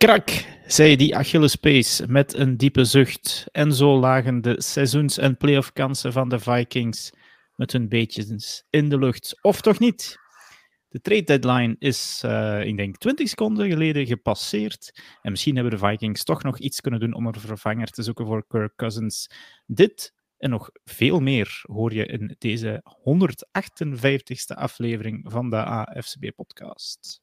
Krak, zei die Achillespees met een diepe zucht. En zo lagen de seizoens- en playoff-kansen van de Vikings met hun beetjes in de lucht. Of toch niet? De trade deadline is, uh, ik denk, 20 seconden geleden gepasseerd. En misschien hebben de Vikings toch nog iets kunnen doen om een vervanger te zoeken voor Kirk Cousins. Dit en nog veel meer hoor je in deze 158ste aflevering van de AFCB-podcast.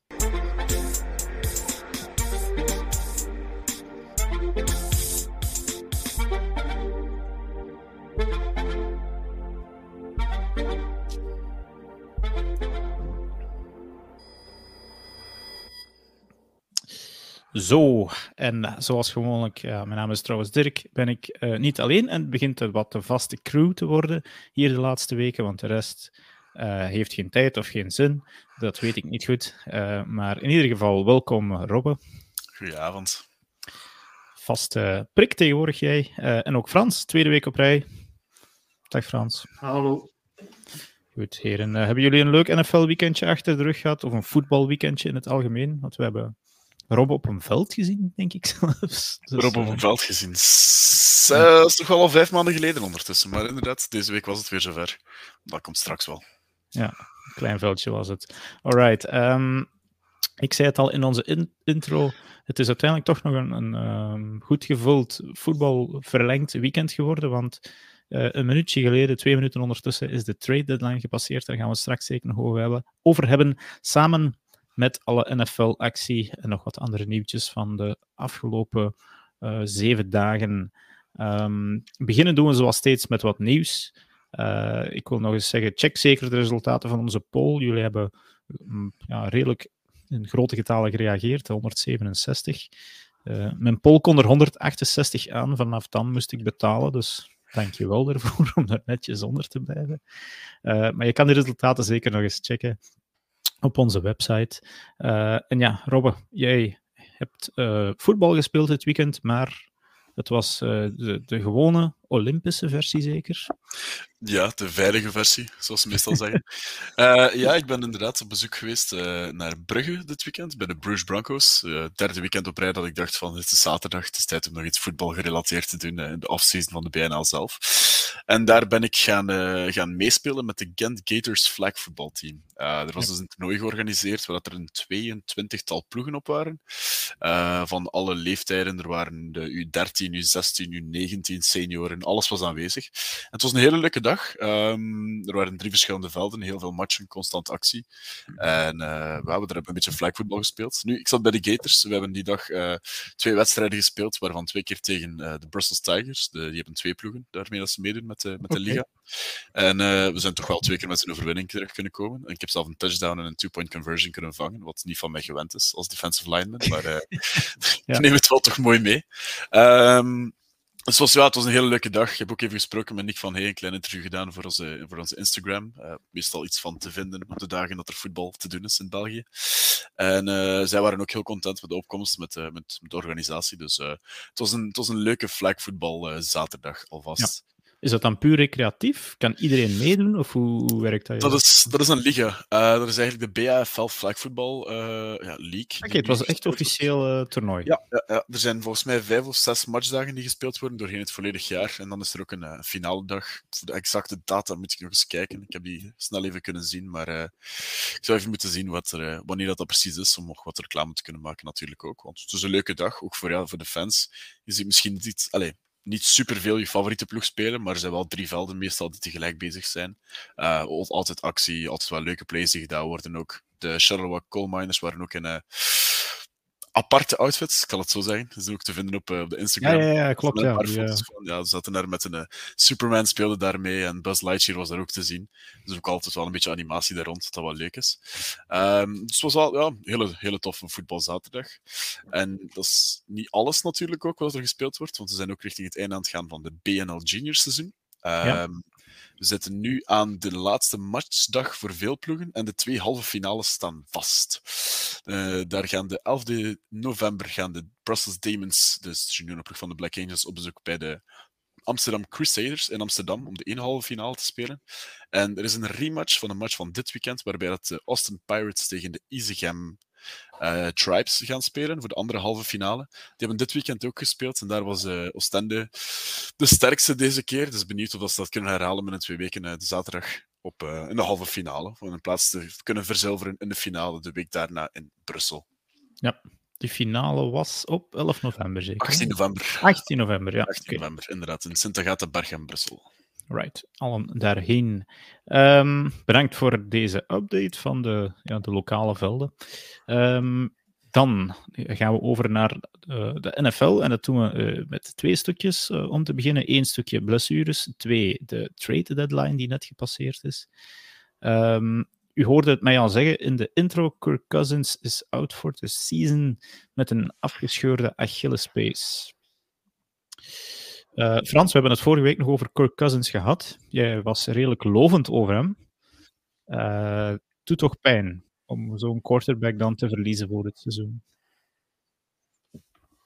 Zo, en zoals gewoonlijk, ja, mijn naam is trouwens Dirk, ben ik uh, niet alleen en het begint wat een vaste crew te worden hier de laatste weken, want de rest uh, heeft geen tijd of geen zin. Dat weet ik niet goed. Uh, maar in ieder geval, welkom Robbe. Goedenavond. Vaste prik tegenwoordig jij. en ook Frans, tweede week op rij. Dag Frans. Hallo. Goed, heren. hebben jullie een leuk NFL-weekendje achter de rug gehad? Of een voetbalweekendje in het algemeen? Want we hebben Rob op een veld gezien, denk ik zelfs. Dus, Rob op een veld gezien. Dat is toch wel al vijf maanden geleden ondertussen. Maar inderdaad, deze week was het weer zover. Dat komt straks wel. Ja, een klein veldje was het. Alright. Um, ik zei het al in onze in intro. Het is uiteindelijk toch nog een, een um, goed gevuld voetbalverlengd weekend geworden. Want uh, een minuutje geleden, twee minuten ondertussen, is de trade deadline gepasseerd. Daar gaan we straks zeker nog. Over hebben samen met alle NFL-actie en nog wat andere nieuwtjes van de afgelopen uh, zeven dagen. Um, beginnen doen we zoals steeds met wat nieuws. Uh, ik wil nog eens zeggen, check zeker de resultaten van onze poll. Jullie hebben um, ja, redelijk in grote getalen gereageerd, 167. Uh, eh, mijn poll kon er 168 aan, vanaf dan moest ik betalen, dus dank je wel daarvoor om er netjes onder te blijven. Maar je kan de resultaten zeker nog eens checken op onze website. Uh, en ja, Robbe, jij hebt uh, voetbal gespeeld dit weekend, maar het was uh, de, de, gewone Olympische versie zeker? Ja, de veilige versie, zoals ze meestal zeggen. uh, ja, ik ben inderdaad op bezoek geweest uh, naar Brugge dit weekend, bij de Bruges Broncos. derde weekend op rij dat ik dacht van, het is zaterdag, het is tijd om nog iets voetbal gerelateerd te doen in de offseason van de BNL zelf. En daar ben ik gaan, gaan meespelen met de Gent Gators flag voetbalteam. er was dus een toernooi georganiseerd waar er een 22-tal ploegen op waren. van alle leeftijden, er waren de U13, U16, U19, senioren, alles was aanwezig. En het was een hele leuke dag. Um, er waren drie verschillende velden, heel veel matchen, constant actie. En uh, we hebben er een beetje flagvoetbal gespeeld. Nu, ik zat bij de Gators. We hebben die dag uh, twee wedstrijden gespeeld, waarvan twee keer tegen uh, de Brussels Tigers. De, die hebben twee ploegen daarmee dat ze meedoen met, de, met de Liga. En we zijn toch wel twee keer met een overwinning terug kunnen komen. En ik heb zelf een touchdown en een two-point conversion kunnen vangen, wat niet van mij gewend is als defensive lineman. Maar ja. ik neem het wel toch mooi mee. Um, het was, was een hele leuke dag. Ik heb ook even gesproken met Nick van Hey, een klein interview gedaan voor onze, voor onze Instagram. Uh, meestal iets van te vinden op de dagen dat er voetbal te doen is in België. En uh, zij waren ook heel content met de opkomst, met, uh, met, de organisatie. Dus het, was een, het was een leuke flagvoetbal zaterdag alvast. Is dat dan puur recreatief? Kan iedereen meedoen? Of hoe, hoe werkt dat? Dat is, dat is een liga. Uh, dat is eigenlijk de BAFL Flagvoetbal uh, ja, League. Oké, okay, het was echt officieel uh, toernooi. Ja, ja, ja, er zijn volgens mij vijf of zes matchdagen die gespeeld worden doorheen het volledig jaar. En dan is er ook een finale dag. Voor de exacte data moet ik nog eens kijken. Ik heb die snel even kunnen zien, maar ik zou even moeten zien wat er, wanneer dat, dat precies is, om nog wat reclame te kunnen maken natuurlijk ook. Want het is een leuke dag, ook voor, ja, voor de fans. Je ziet misschien niet... Allez, niet superveel je favoriete ploeg spelen, maar er zijn wel drie velden meestal die tegelijk bezig zijn. Uh, altijd actie, altijd wel leuke plays die gedaan worden ook. De Charleroi Coal Miners waren ook in uh, aparte outfits, ik kan het zo zeggen. Dat is ook te vinden op, uh, op de Instagram. Ja, ja, ja klopt. Ja, ja. Van, ja, ze zaten daar met een uh, Superman speelde daarmee en Buzz Lightyear was daar ook te zien. Dus ook altijd wel een beetje animatie daar rond, dat wel leuk is. Um, dus het was wel ja, een hele, hele toffe voetbalzaterdag. En dat is niet alles natuurlijk ook wat er gespeeld wordt, want we zijn ook richting het einde aan het gaan van de BNL Junior seizoen. Um, ja. We zitten nu aan de laatste matchdag voor veel ploegen en de twee halve finales staan vast. Uh, daar gaan de 11 november gaan de Brussels Demons, de juniorploeg van de Black Angels, op bezoek bij de Amsterdam Crusaders in Amsterdam om de ene halve finale te spelen. En er is een rematch van een match van dit weekend, waarbij dat de Austin Pirates tegen de Isegem uh, Tribes gaan spelen voor de andere halve finale. Die hebben dit weekend ook gespeeld en daar was uh, Oostende de sterkste deze keer. Dus benieuwd of ze dat kunnen herhalen met een twee weken de zaterdag op, in de halve finale. Om een plaats te kunnen verzilveren in de finale de week daarna in Brussel. Ja, de finale was op 11 november zeker? 18 november. 18 november, ja. 18 okay. november, inderdaad. In Sint-Agatha-Berg in Brussel. Right, allen daarheen. Um, bedankt voor deze update van de, ja, de lokale velden. Um, dan gaan we over naar uh, de NFL en dat doen we uh, met twee stukjes uh, om te beginnen. Eén stukje blessures, twee de trade deadline die net gepasseerd is. Um, u hoorde het mij al zeggen in de intro, Kirk Cousins is out for the season met een afgescheurde Achillespees. Uh, Frans, we hebben het vorige week nog over Kirk Cousins gehad. Jij was redelijk lovend over hem. Uh, toch pijn om zo'n quarterback dan te verliezen voor het seizoen?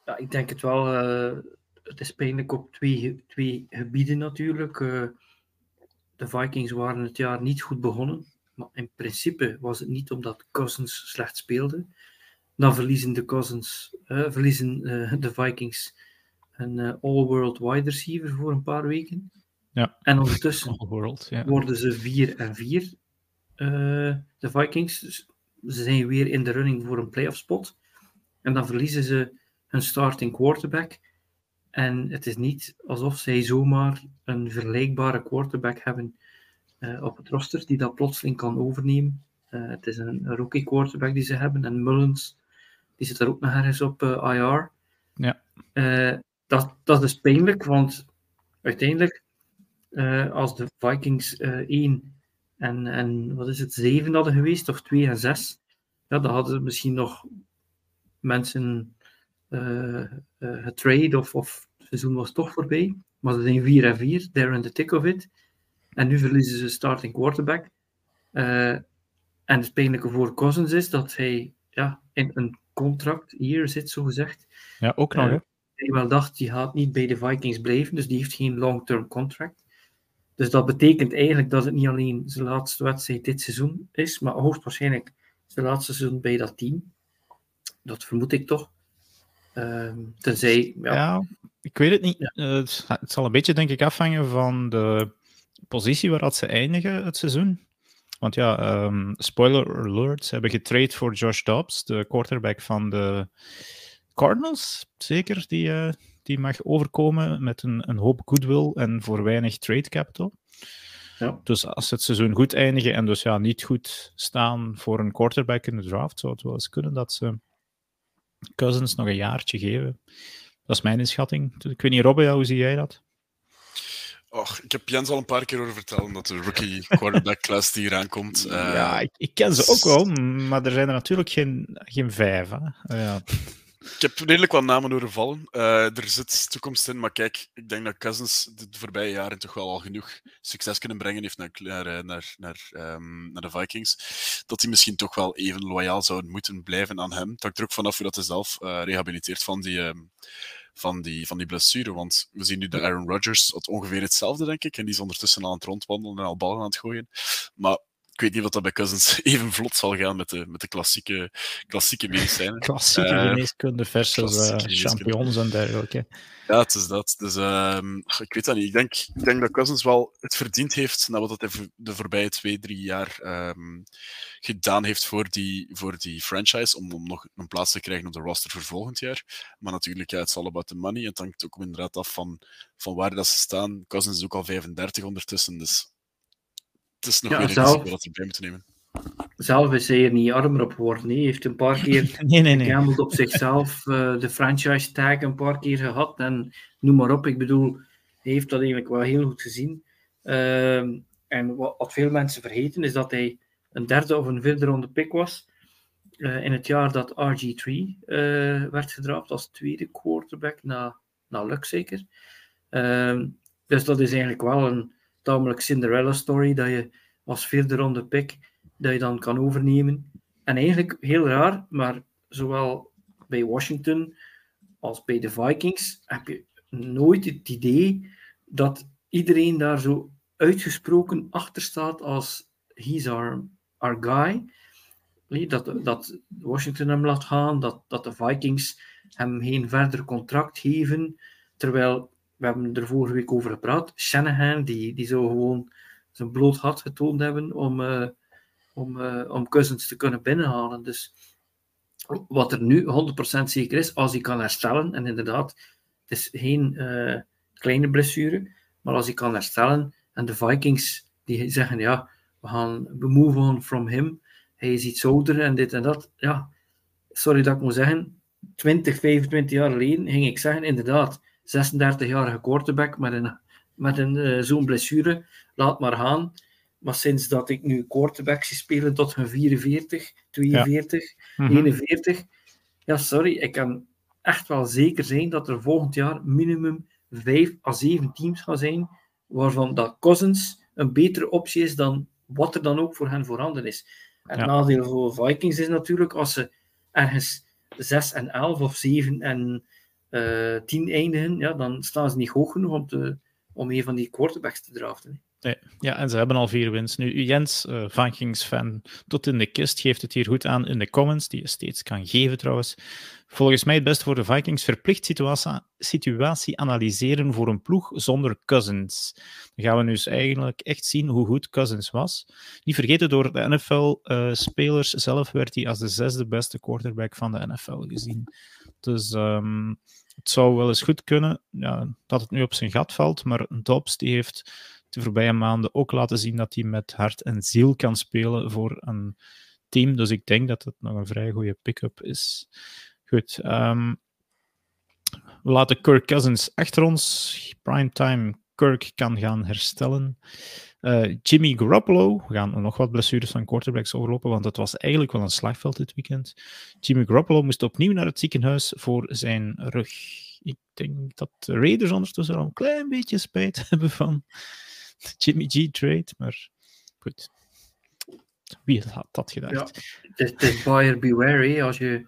Ja, ik denk het wel. Uh, het is pijnlijk op twee, twee gebieden natuurlijk. de Vikings waren het jaar niet goed begonnen. Maar in principe was het niet omdat Cousins slecht speelde. Dan verliezen de Cousins, verliezen de Vikings een uh, all-world wide receiver voor een paar weken. Ja. En ondertussen world, worden ze 4 en 4, uh, de Vikings. Dus ze zijn weer in de running voor een playoff spot. En dan verliezen ze hun starting quarterback. En het is niet alsof zij zomaar een vergelijkbare quarterback hebben uh, op het roster die dat plotseling kan overnemen. Uh, het is een, een rookie quarterback die ze hebben. En Mullins, die zit er ook nog ergens op IR. Ja dat, dat is pijnlijk, want uiteindelijk, uh, als de Vikings uh, eh, 1 en, en wat is het, 7 hadden geweest, of 2 en 6, ja, dan hadden misschien nog mensen uh, getrade of, of het seizoen was toch voorbij. Maar ze zijn 4 en 4, they're in the tick of it. En nu verliezen ze starting quarterback. en het pijnlijke voor Cousins is dat hij ja, in een contract hier zit, zo gezegd. Ja, ook nog? Hij wel dacht, die gaat niet bij de Vikings blijven, dus die heeft geen long-term contract. Dus dat betekent eigenlijk dat het niet alleen zijn laatste wedstrijd dit seizoen is, maar hoogstwaarschijnlijk zijn laatste seizoen bij dat team. Dat vermoed ik toch. Uh, tenzij... Ja, ja, ik weet het niet. Ja. Uh, het zal een beetje, denk ik, afhangen van de positie waar dat ze eindigen het seizoen. Want ja, um, spoiler alert, ze hebben getrade voor Josh Dobbs, de quarterback van de Cardinals, zeker, die, uh, die mag overkomen met een, een hoop goodwill en voor weinig trade capital. Ja. Dus als ze het seizoen goed eindigen en dus ja, niet goed staan voor een quarterback in de draft, zou het wel eens kunnen dat ze Cousins nog een jaartje geven. Dat is mijn inschatting. Ik weet niet, Robbe, hoe zie jij dat? Och, ik heb Jens al een paar keer over verteld dat de rookie quarterback class die hier aankomt. Uh, ja, ik, ik, ken ze ook wel, maar er zijn er natuurlijk geen, geen vijf. Hè? Ja. Ik heb redelijk wat namen overvallen. Uh, er zit toekomst in, maar kijk, ik denk dat Cousins de voorbije jaren toch wel al genoeg succes kunnen brengen heeft naar, naar, eh, naar, naar, um, naar de Vikings. Dat hij misschien toch wel even loyaal zou moeten blijven aan hem. Het hangt er ook vanaf hoe dat hij zelf uh, rehabiliteert van die, um, van, die, van die blessure. Want we zien nu de Aaron Rodgers, ongeveer hetzelfde, denk ik. En die is ondertussen aan het rondwandelen en al ballen aan het gooien. Maar ik weet niet wat dat bij Cousins even vlot zal gaan met de, met de klassieke, klassieke medicijnen. Klassieke uh, geneeskunde versus uh, champignons en dergelijke. Ja, het is dat. Dus uh, ik weet dat niet. Ik denk, ik denk dat Cousins wel het verdiend heeft na wat hij de voorbije twee, drie jaar um, gedaan heeft voor die, voor die franchise, om, om nog een plaats te krijgen op de roster voor volgend jaar. Maar natuurlijk, ja, het is all about the money. Het hangt ook inderdaad af van, van waar dat ze staan. Cousins is ook al 35 ondertussen, dus het is nog ja, weer zelf, dat erbij moeten nemen. Zelf is hij er niet armer op geworden. Hij heeft een paar keer nee, nee, nee. op zichzelf, uh, de franchise tag een paar keer gehad. En noem maar op, ik bedoel, hij heeft dat eigenlijk wel heel goed gezien. Uh, en wat, wat, veel mensen vergeten is dat hij een derde of een vierde ronde pick was. Uh, in het jaar dat RG3 eh, werd gedraft als tweede quarterback na, na Luck zeker. Ehm, dus dat is eigenlijk wel een tamelijk Cinderella story, dat je als vierde ronde pick, dat je dan kan overnemen. En eigenlijk heel raar, maar zowel bij Washington als bij de Vikings heb je nooit het idee dat iedereen daar zo uitgesproken achter staat als he's our, our guy. dat, dat Washington hem laat gaan, dat, dat de Vikings hem geen verder contract geven. Terwijl, we hebben er vorige week over gepraat, Shanahan, die, die zou gewoon zijn bloot hart getoond hebben om, uh, om, uh, om Cousins te kunnen binnenhalen. Dus wat er nu 100% zeker is, als hij kan herstellen, en inderdaad, het is geen uh, kleine blessure, maar als hij kan herstellen, en de Vikings die zeggen, ja, we gaan we move on from him, hij is iets ouder en dit en dat. Ja, sorry dat ik moet zeggen, 20, 25 jaar geleden ging ik zeggen, inderdaad, 36-jarige quarterback met een, met een uh, zo'n blessure, laat maar gaan. Maar sinds dat ik nu quarterback zie spelen tot hun 44, 42, ja. 41, mm -hmm. ja, sorry, ik kan echt wel zeker zijn dat er volgend jaar minimum 5 à 7 teams gaan zijn waarvan dat Cousins een betere optie is dan wat er dan ook voor hen voorhanden is. En het nadeel voor Vikings is natuurlijk als ze ergens 6 en 11 of 7 en uh, 10 eindigen, ja, dan staan ze niet hoog genoeg om, om een van die quarterbacks te draften. Nee, ja, en ze hebben al vier wins. Nu, Jens, uh, Vikings-fan tot in de kist, geeft het hier goed aan in de comments, die je steeds kan geven trouwens. Volgens mij het beste voor de Vikings verplicht situatie, situatie analyseren voor een ploeg zonder Cousins. Dan gaan we dus eigenlijk echt zien hoe goed Cousins was. Niet vergeten, door de NFL-spelers uh, zelf werd hij als de zesde beste quarterback van de NFL gezien. Dus um, het zou wel eens goed kunnen ja, dat het nu op zijn gat valt, maar Dobbs die heeft de voorbije maanden ook laten zien dat hij met hart en ziel kan spelen voor een team. Dus ik denk dat het nog een vrij goede pick-up is. Goed. Um, we laten Kirk Cousins achter ons. Primetime Kirk kan gaan herstellen. Uh, Jimmy Garoppolo, we gaan nog wat blessures van quarterbacks overlopen, want het was eigenlijk wel een slagveld dit weekend. Jimmy Garoppolo moest opnieuw naar het ziekenhuis voor zijn rug. Ik denk dat de Raiders ondertussen al een klein beetje spijt hebben van Jimmy G trade, maar goed. Wie had dat gedacht? Ja, buyer beware. Als je,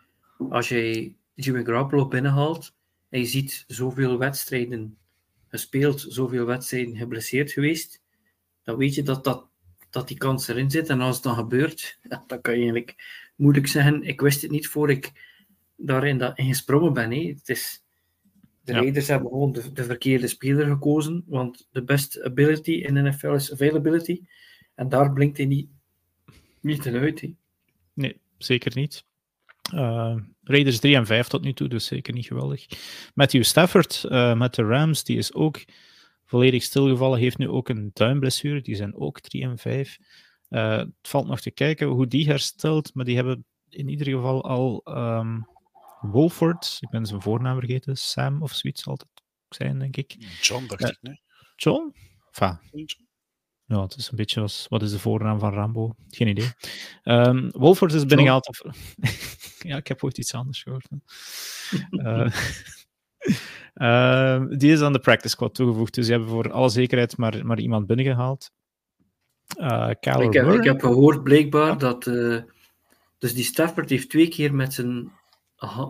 als je Jimmy Garoppolo binnenhaalt en je ziet zoveel wedstrijden gespeeld, zoveel wedstrijden geblesseerd geweest, dan weet je dat, dat, dat die kans erin zit. En als het dan gebeurt, ja, dan kan je eigenlijk moeilijk zeggen, ik wist het niet voor ik daarin dat, in gesprongen ben. Hè. Het is, de ja. Raiders hebben gewoon de, de, verkeerde speler gekozen, want de best ability in de NFL is availability. En daar blinkt hij niet, niet in uit. Nee, zeker niet. Uh, Raiders 3 en 5 tot nu toe, dus zeker niet geweldig. Matthew Stafford uh, met de Rams, die is ook volledig stilgevallen, heeft nu ook een duimblessure, die zijn ook 3 en 5. Uh, het valt nog te kijken hoe die herstelt, maar die hebben in ieder geval al um, Wolford, ik ben zijn voornaam vergeten, Sam of zoiets altijd zijn, denk ik. John, dacht ik, nee. John? Enfin, ja, het is een beetje als, wat is de voornaam van Rambo? Geen idee. Um, Wolford is binnengehaald. Ja, ik heb ooit iets anders gehoord. uh, uh, die is aan de practice squad toegevoegd, dus die hebben voor alle zekerheid maar, maar iemand binnengehaald. Uh, ik, heb, ik heb gehoord blijkbaar dat. dus die Stafford heeft twee keer met zijn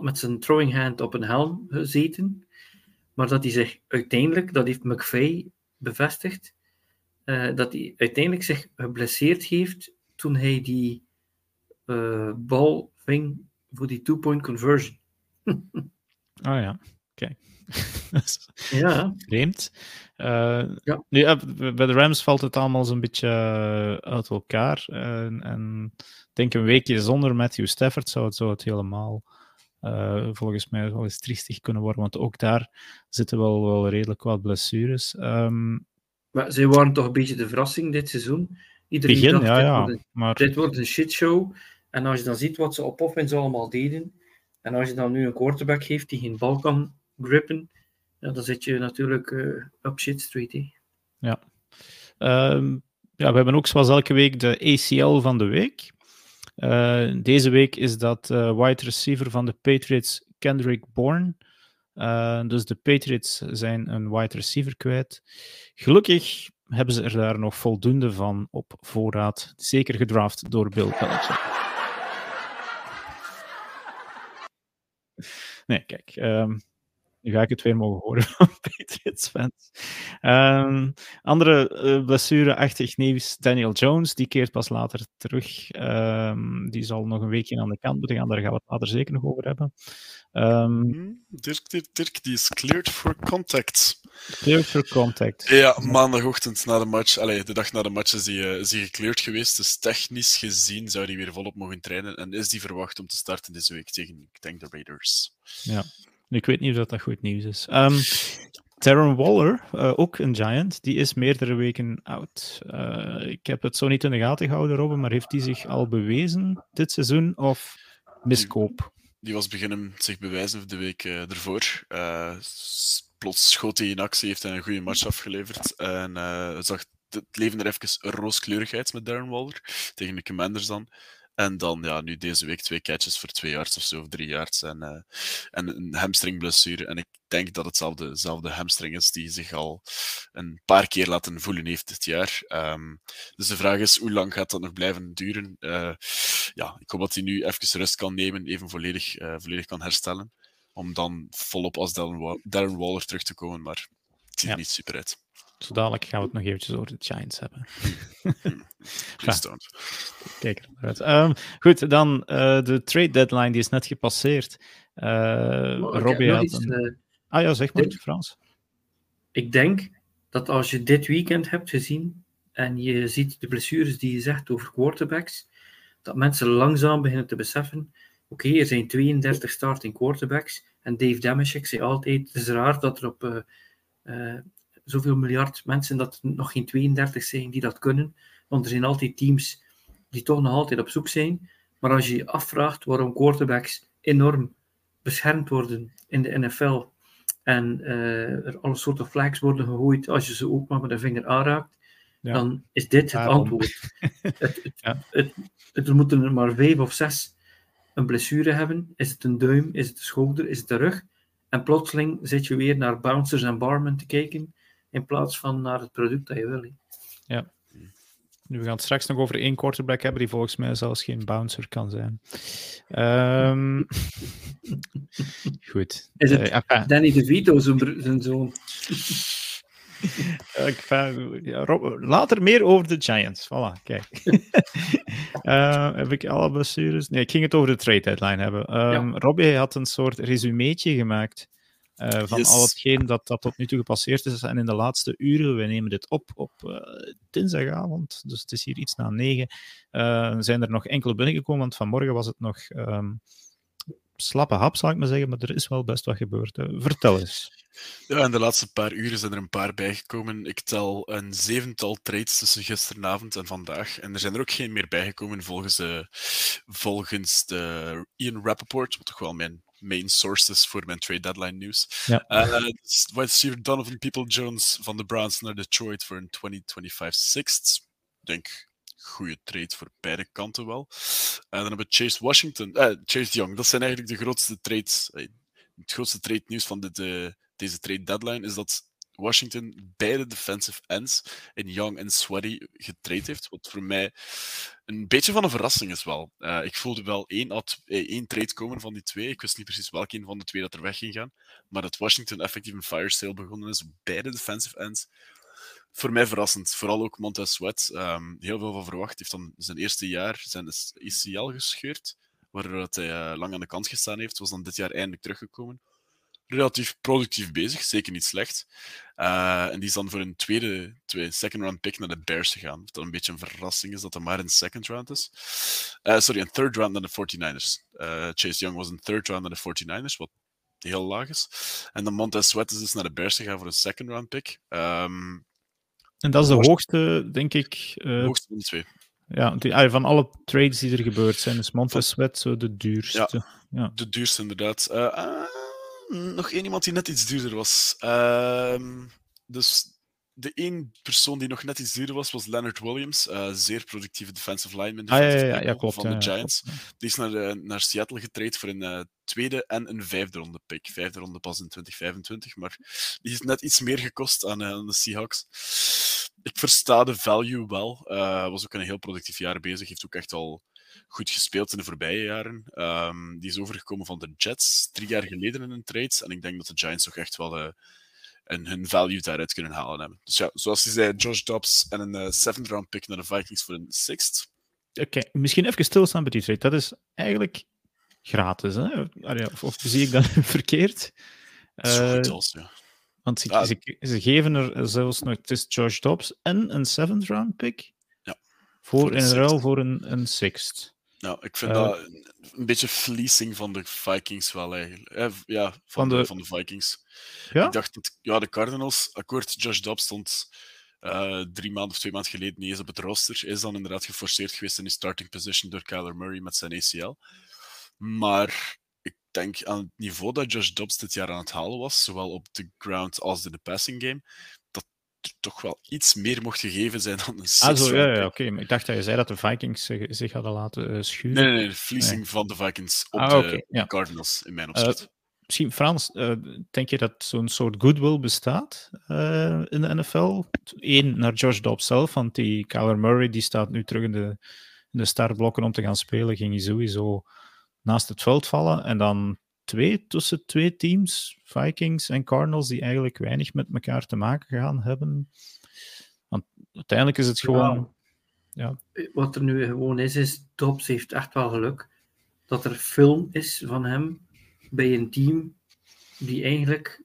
met zijn throwing hand op een helm gezeten. Maar dat hij zich uiteindelijk, dat heeft McVeigh bevestigd, uh, dat hij uiteindelijk zich geblesseerd heeft toen hij die bal ving voor die two-point conversion. oh ja, oké. ja. Vreemd. Uh, ja. Nu, bij de Rams valt het allemaal zo'n beetje uit elkaar. en ik denk een weekje zonder Matthew Stafford zou het zo het helemaal uh, volgens mij wel eens triestig kunnen worden, want ook daar zitten wel, wel redelijk wat blessures. Um, maar ze waren toch een beetje de verrassing dit seizoen. Iedereen begin, dacht, ja, dit, ja, wordt een, maar... dit wordt een shitshow. En als je dan ziet wat ze op offense allemaal deden, en als je dan nu een quarterback heeft die geen bal kan grippen, ja, dan zit je natuurlijk uh, op shit street. Ja. Um, ja, we hebben ook zoals elke week de ACL van de week. Uh, deze week is dat uh, wide receiver van de Patriots, Kendrick Bourne. Dus de Patriots zijn een wide receiver kwijt. Gelukkig hebben ze er daar nog voldoende van op voorraad. Zeker gedraft door Bill Belichick. Nee, kijk. Um, Nu ga ik het weer mogen horen van Patriots fans. Um, andere uh, blessure-achtig nieuws. Daniel Jones, die keert pas later terug. Um, die zal nog een weekje aan de kant moeten gaan. Daar gaan we het later zeker nog over hebben. Um, Dirk, Dirk, Dirk, die is cleared for contact. Cleared for contact. Ja, maandagochtend na de match, allee, de dag na de match is hij uh, is gecleared geweest. Dus technisch gezien zou hij weer volop mogen trainen. En is die verwacht om te starten deze week tegen, ik denk, de Raiders. Ja. Ik weet niet of dat, dat goed nieuws is. Um, Darren Waller, uh, ook een Giant, die is meerdere weken oud. Uh, ik heb het zo niet in de gaten gehouden, Robin, maar heeft hij zich al bewezen dit seizoen of miskoop? Die, was beginnen zich bewijzen de week uh, ervoor. plots schoot hij in actie, heeft hij een goede match afgeleverd en zag het leven er even rooskleurigheid met Darren Waller tegen de Commanders dan. En dan ja, nu deze week twee catches voor twee yards of zo, of drie yards. En, uh, en een hamstringblessure. En ik denk dat hetzelfde, hamstring is die zich al een paar keer laten voelen heeft dit jaar. Um, dus de vraag is, hoe lang gaat dat nog blijven duren? Uh, ja, ik hoop dat hij nu even rust kan nemen, even volledig, uh, volledig kan herstellen. Om dan volop als Darren, Waller terug te komen. Maar het ziet ja. er niet super uit. Zo dadelijk gaan we het nog eventjes over de Giants hebben. ja. Kijk eruit. Um, goed, dan uh, de trade deadline die is net gepasseerd. Uh, oh, Robbie had iets, een... uh, Ah ja, zeg maar, Frans. Ik denk dat als je dit weekend hebt gezien en je ziet de blessures die je zegt over quarterbacks, dat mensen langzaam beginnen te beseffen, oké, okay, er zijn 32 starting quarterbacks en Dave Damashek zei altijd, het is raar dat er op zoveel miljard mensen dat er nog geen 32 zijn die dat kunnen. Want er zijn altijd teams die toch nog altijd op zoek zijn. Maar als je je afvraagt waarom quarterbacks enorm beschermd worden in de NFL en uh, er alle soorten flags worden gegooid als je ze ook maar met de vinger aanraakt, ja. dan is dit het antwoord. het, het, ja. het, er moeten er maar vijf of zes een blessure hebben. Is het een duim? Is het de schouder? Is het de rug? En plotseling zit je weer naar bouncers en barmen te kijken in plaats van naar het product dat je wil. Ja. Nu, we gaan het straks nog over één quarterback hebben die volgens mij zelfs geen bouncer kan zijn. Um... Goed. Is het uh, enfin. Danny DeVito zijn zoon? ja, later meer over de Giants. Voilà, kijk. uh, heb ik alle blessures? Nee, ik ging het over de trade deadline hebben. Um, ja. Robbie had een soort resumeetje gemaakt uh, van yes. al hetgeen dat, dat tot nu toe gepasseerd is. En in de laatste uren, we nemen dit op op uh, dinsdagavond, dus het is hier iets na negen, uh, zijn er nog enkele binnengekomen, want vanmorgen was het nog um, slappe hap, zal ik maar zeggen, maar er is wel best wat gebeurd. vertel eens. Ja, in de laatste paar uren zijn er een paar bijgekomen. Ik tel een zevental trades tussen gisteravond en vandaag. En er zijn er ook geen meer bijgekomen volgens, de, volgens de Ian Rappaport, wat toch wel mijn main sources voor mijn trade deadline nieuws. Ja. Uh, wide Donovan People-Jones van de Browns naar Detroit voor een 2025 sixth. Ik denk, goede trade voor beide kanten wel. En dan hebben we Chase Washington, uh, Chase Young. Dat zijn eigenlijk de grootste trades. Uh, het grootste trade nieuws van dit, deze trade deadline is dat Washington beide defensive ends in Young en Sweaty getrade heeft. Wat voor mij een beetje van een verrassing is wel. Uh, ik voelde wel één, één trade komen van die twee. Ik wist niet precies welke een van de twee dat er weg ging gaan. Maar dat Washington effectief een fire sale begonnen is, beide defensive ends. Voor mij verrassend. Vooral ook Montez Sweat. Um, heel veel van verwacht. heeft dan zijn eerste jaar zijn ACL gescheurd. Waardoor hij uh, lang aan de kant gestaan heeft. Was dan dit jaar eindelijk teruggekomen relatief productief bezig, zeker niet slecht. Uh, en die is dan voor een tweede, tweede second round pick naar de Bears gegaan. Wat dan een beetje een verrassing is dat het maar een second round is. Uh, sorry, een third round naar de 49ers. Uh, Chase Young was een third round naar de 49ers, wat heel laag is. En dan Montez Sweat is dus naar de Bears gegaan voor een second round pick. Um, en dat is de hoogste, denk ik. de hoogste van de twee. Ja, die, van alle trades die er gebeurd zijn, is Montez Sweat zo de duurste. Ja, ja. de duurste inderdaad. Nog één iemand die net iets duurder was. Uh, dus de één persoon die nog net iets duurder was, was Leonard Williams. Uh, zeer productieve defensive lineman ah, ja, ja, ja, klopt, van de Giants. Die is naar, uh, naar Seattle getraind voor een uh, tweede en een vijfde ronde pick. Vijfde ronde pas in 2025, maar die heeft net iets meer gekost aan, aan de Seahawks. Ik versta de value wel. was ook een heel productief jaar bezig. Heeft ook echt al goed gespeeld in de voorbije jaren. Ehm, die is overgekomen van de Jets drie jaar geleden in een trade. En ik denk dat de Giants toch echt wel uh, een, hun value daaruit kunnen halen hebben. Dus ja, zoals je zei, Josh Dobbs en een uh, seventh round pick naar de Vikings voor een sixth. Oké, misschien even stilstaan bij die trade. Dat is eigenlijk gratis, hè? Of, of zie ik dat verkeerd? Uh, als, ja. Want ze, ah. ze, ze, geven er zelfs nog, het is Josh Dobbs en een seventh round pick. Voor, in ruil voor een, een sixth. Nou, ik vind uh, dat een beetje fleecing van de Vikings wel eigenlijk. Eh, ja, van, van de, de, van de Vikings. Ja? Ik dacht dat ja, de Cardinals, akkoord, Josh Dobbs stond uh, drie maanden of twee maanden geleden niet eens op het roster. Is dan inderdaad geforceerd geweest in die starting position door Kyler Murray met zijn ACL. Maar ik denk aan het niveau dat Josh Dobbs dit jaar aan het halen was, zowel op de ground als in de passing game, toch wel iets meer mocht gegeven zijn dan een Ah, zo, ja, ja oké. Ik dacht dat je zei dat de Vikings zich, zich hadden laten uh, schuren. Nee, nee, nee, de verliezing nee. van de Vikings op ah, de okay, ja. Cardinals, in mijn opzicht. Uh, misschien, Frans, uh, denk je dat zo'n soort goodwill bestaat in de NFL? Eén, naar Josh Dobbs zelf, want die Kyler Murray die staat nu terug in de, in de startblokken om te gaan spelen. Ging hij sowieso naast het veld vallen. En dan twee tussen twee teams, Vikings en Cardinals, die eigenlijk weinig met elkaar te maken gaan hebben. Want uiteindelijk is het gewoon. Ja. ja. Wat er nu gewoon is, is Dobbs heeft echt wel geluk dat er film is van hem bij een team die eigenlijk,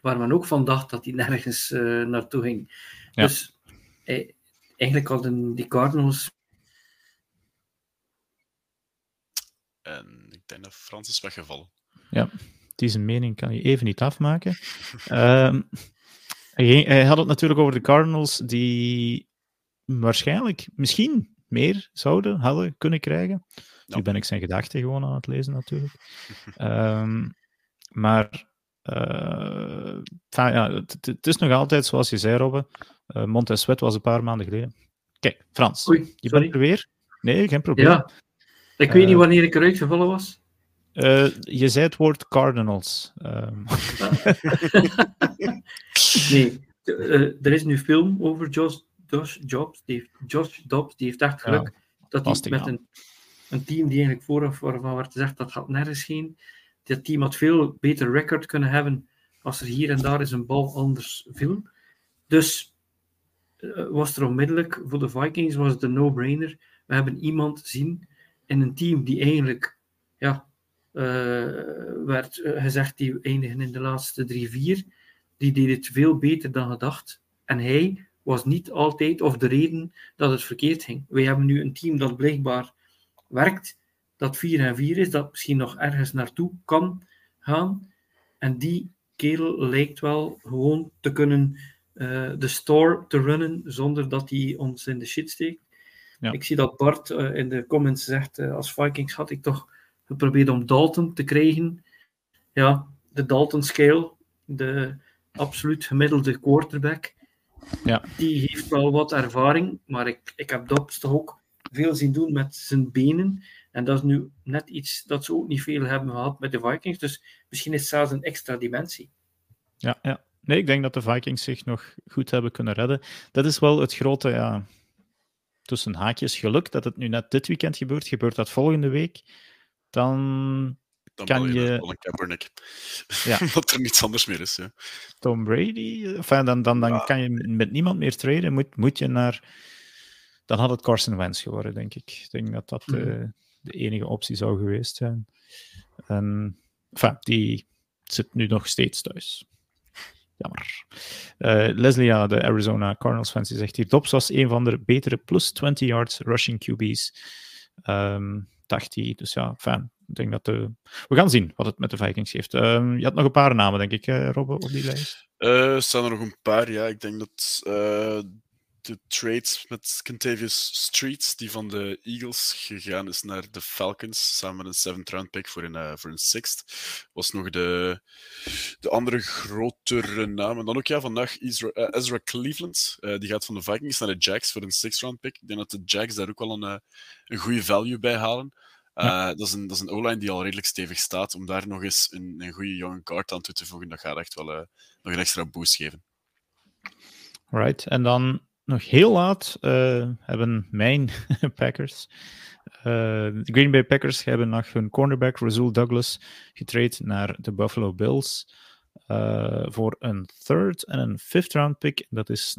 waar men ook van dacht dat hij nergens uh, naartoe ging. Ja. Dus eh, eigenlijk hadden die Cardinals En ik denk dat Frans is weggevallen. Ja, die zijn mening kan je even niet afmaken. um, hij, hij, had het natuurlijk over de Cardinals, die waarschijnlijk misschien meer zouden hadden kunnen krijgen. Ja. Nu ben ik zijn gedachten gewoon aan het lezen, natuurlijk. um, maar uh, ja, het, het, is nog altijd, zoals je zei, Robbe. Uh, Montez Sweat was een paar maanden geleden. Kijk, Frans, Oei, je bent er weer. Nee, geen probleem. Ja. Ik weet niet eh, wanneer ik eruit gevallen was. Uh, je zei het woord Cardinals. Um. nee, uh, er is nu film over Josh, Josh, Jobs. Die heeft, Josh Dobbs. Die heeft echt geluk ja, dat hij met een, een team die eigenlijk vooraf waarvan werd gezegd dat gaat nergens heen. Dat team had veel beter record kunnen hebben als er hier en daar eens een bal anders viel. Dus uh, was er onmiddellijk voor de Vikings was het een no-brainer. We hebben iemand zien in een team die eigenlijk, ja, uh, werd uh, gezegd, die eindigen in de laatste drie, vier, die deed het veel beter dan gedacht. En hij was niet altijd of de reden dat het verkeerd ging. Wij hebben nu een team dat blijkbaar werkt, dat 4 en 4 is, dat misschien nog ergens naartoe kan gaan. En die kerel lijkt wel gewoon te kunnen uh, de store te runnen zonder dat hij ons in de shit steekt. Ja. Ik zie dat Bart uh, in de comments zegt, uh, als Vikings had ik toch geprobeerd om Dalton te krijgen. Ja, de Dalton scale, de absoluut gemiddelde quarterback. Ja. Die heeft wel wat ervaring, maar ik, ik heb Dobbs toch ook veel zien doen met zijn benen. En dat is nu net iets dat ze ook niet veel hebben gehad met de Vikings. Dus misschien is het zelfs een extra dimensie. Ja, ja. Nee, ik denk dat de Vikings zich nog goed hebben kunnen redden. Dat is wel het grote, ja, tussen haakjes geluk dat het nu net dit weekend gebeurt. Gebeurt dat volgende week, dan, dan kan je... Kaepernick. Ja. dat er niets anders meer is. Ja. Tom Brady, enfin, dan, dan, dan kan je met niemand meer traden. Moet, moet je naar... Dan had het Carson Wentz geworden, denk ik. Ik denk dat dat de, mhm. de enige optie zou geweest zijn. En, enfin, die zit nu nog steeds thuis. Jammer. Uh, Leslie, de Arizona Cardinals fans, die zegt hier: Dobbs was een van de betere plus 20 yards rushing QB's. Um, dacht hij. Dus ja, fijn. Ik denk dat de... We gaan zien wat het met de Vikings heeft. Um, je had nog een paar namen, denk ik, uh, Robbe, op die lijst. Er staan er nog een paar, ja. Ik denk dat de trades met Contavious Streets, die van de Eagles gegaan is naar de Falcons, samen met een seventh round pick voor een, uh, voor een sixth, was nog de, de andere grotere naam. En dan ook ja, vandaag Ezra, uh, Ezra Cleveland, uh, die gaat van de Vikings naar de Jacks voor een sixth round pick. Ik denk dat de Jacks daar ook wel een, een goede value bij halen. Ja. dat is een, dat is een O-line die al redelijk stevig staat. Om daar nog eens een, een goede jonge guard aan toe te voegen, dat gaat echt wel nog een extra boost geven. Right, en dan nog heel laat uh, hebben mijn Packers de Green Bay Packers hebben nog hun cornerback Razul Douglas getrade naar de Buffalo Bills. Uh, voor een third en een fifth round pick. Dat is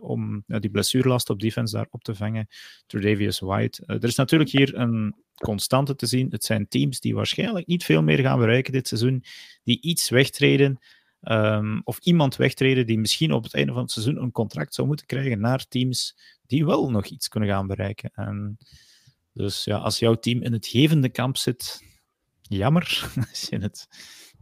om die blessuurlast op defense daar op te vangen. Tredavious White. er is natuurlijk hier een constante te zien. Het zijn teams die waarschijnlijk niet veel meer gaan bereiken dit seizoen. Die iets wegtreden. Um, of iemand wegtreden die misschien op het einde van het seizoen een contract zou moeten krijgen naar teams die wel nog iets kunnen gaan bereiken. En dus ja, als jouw team in het gevende kamp zit, jammer. Als je het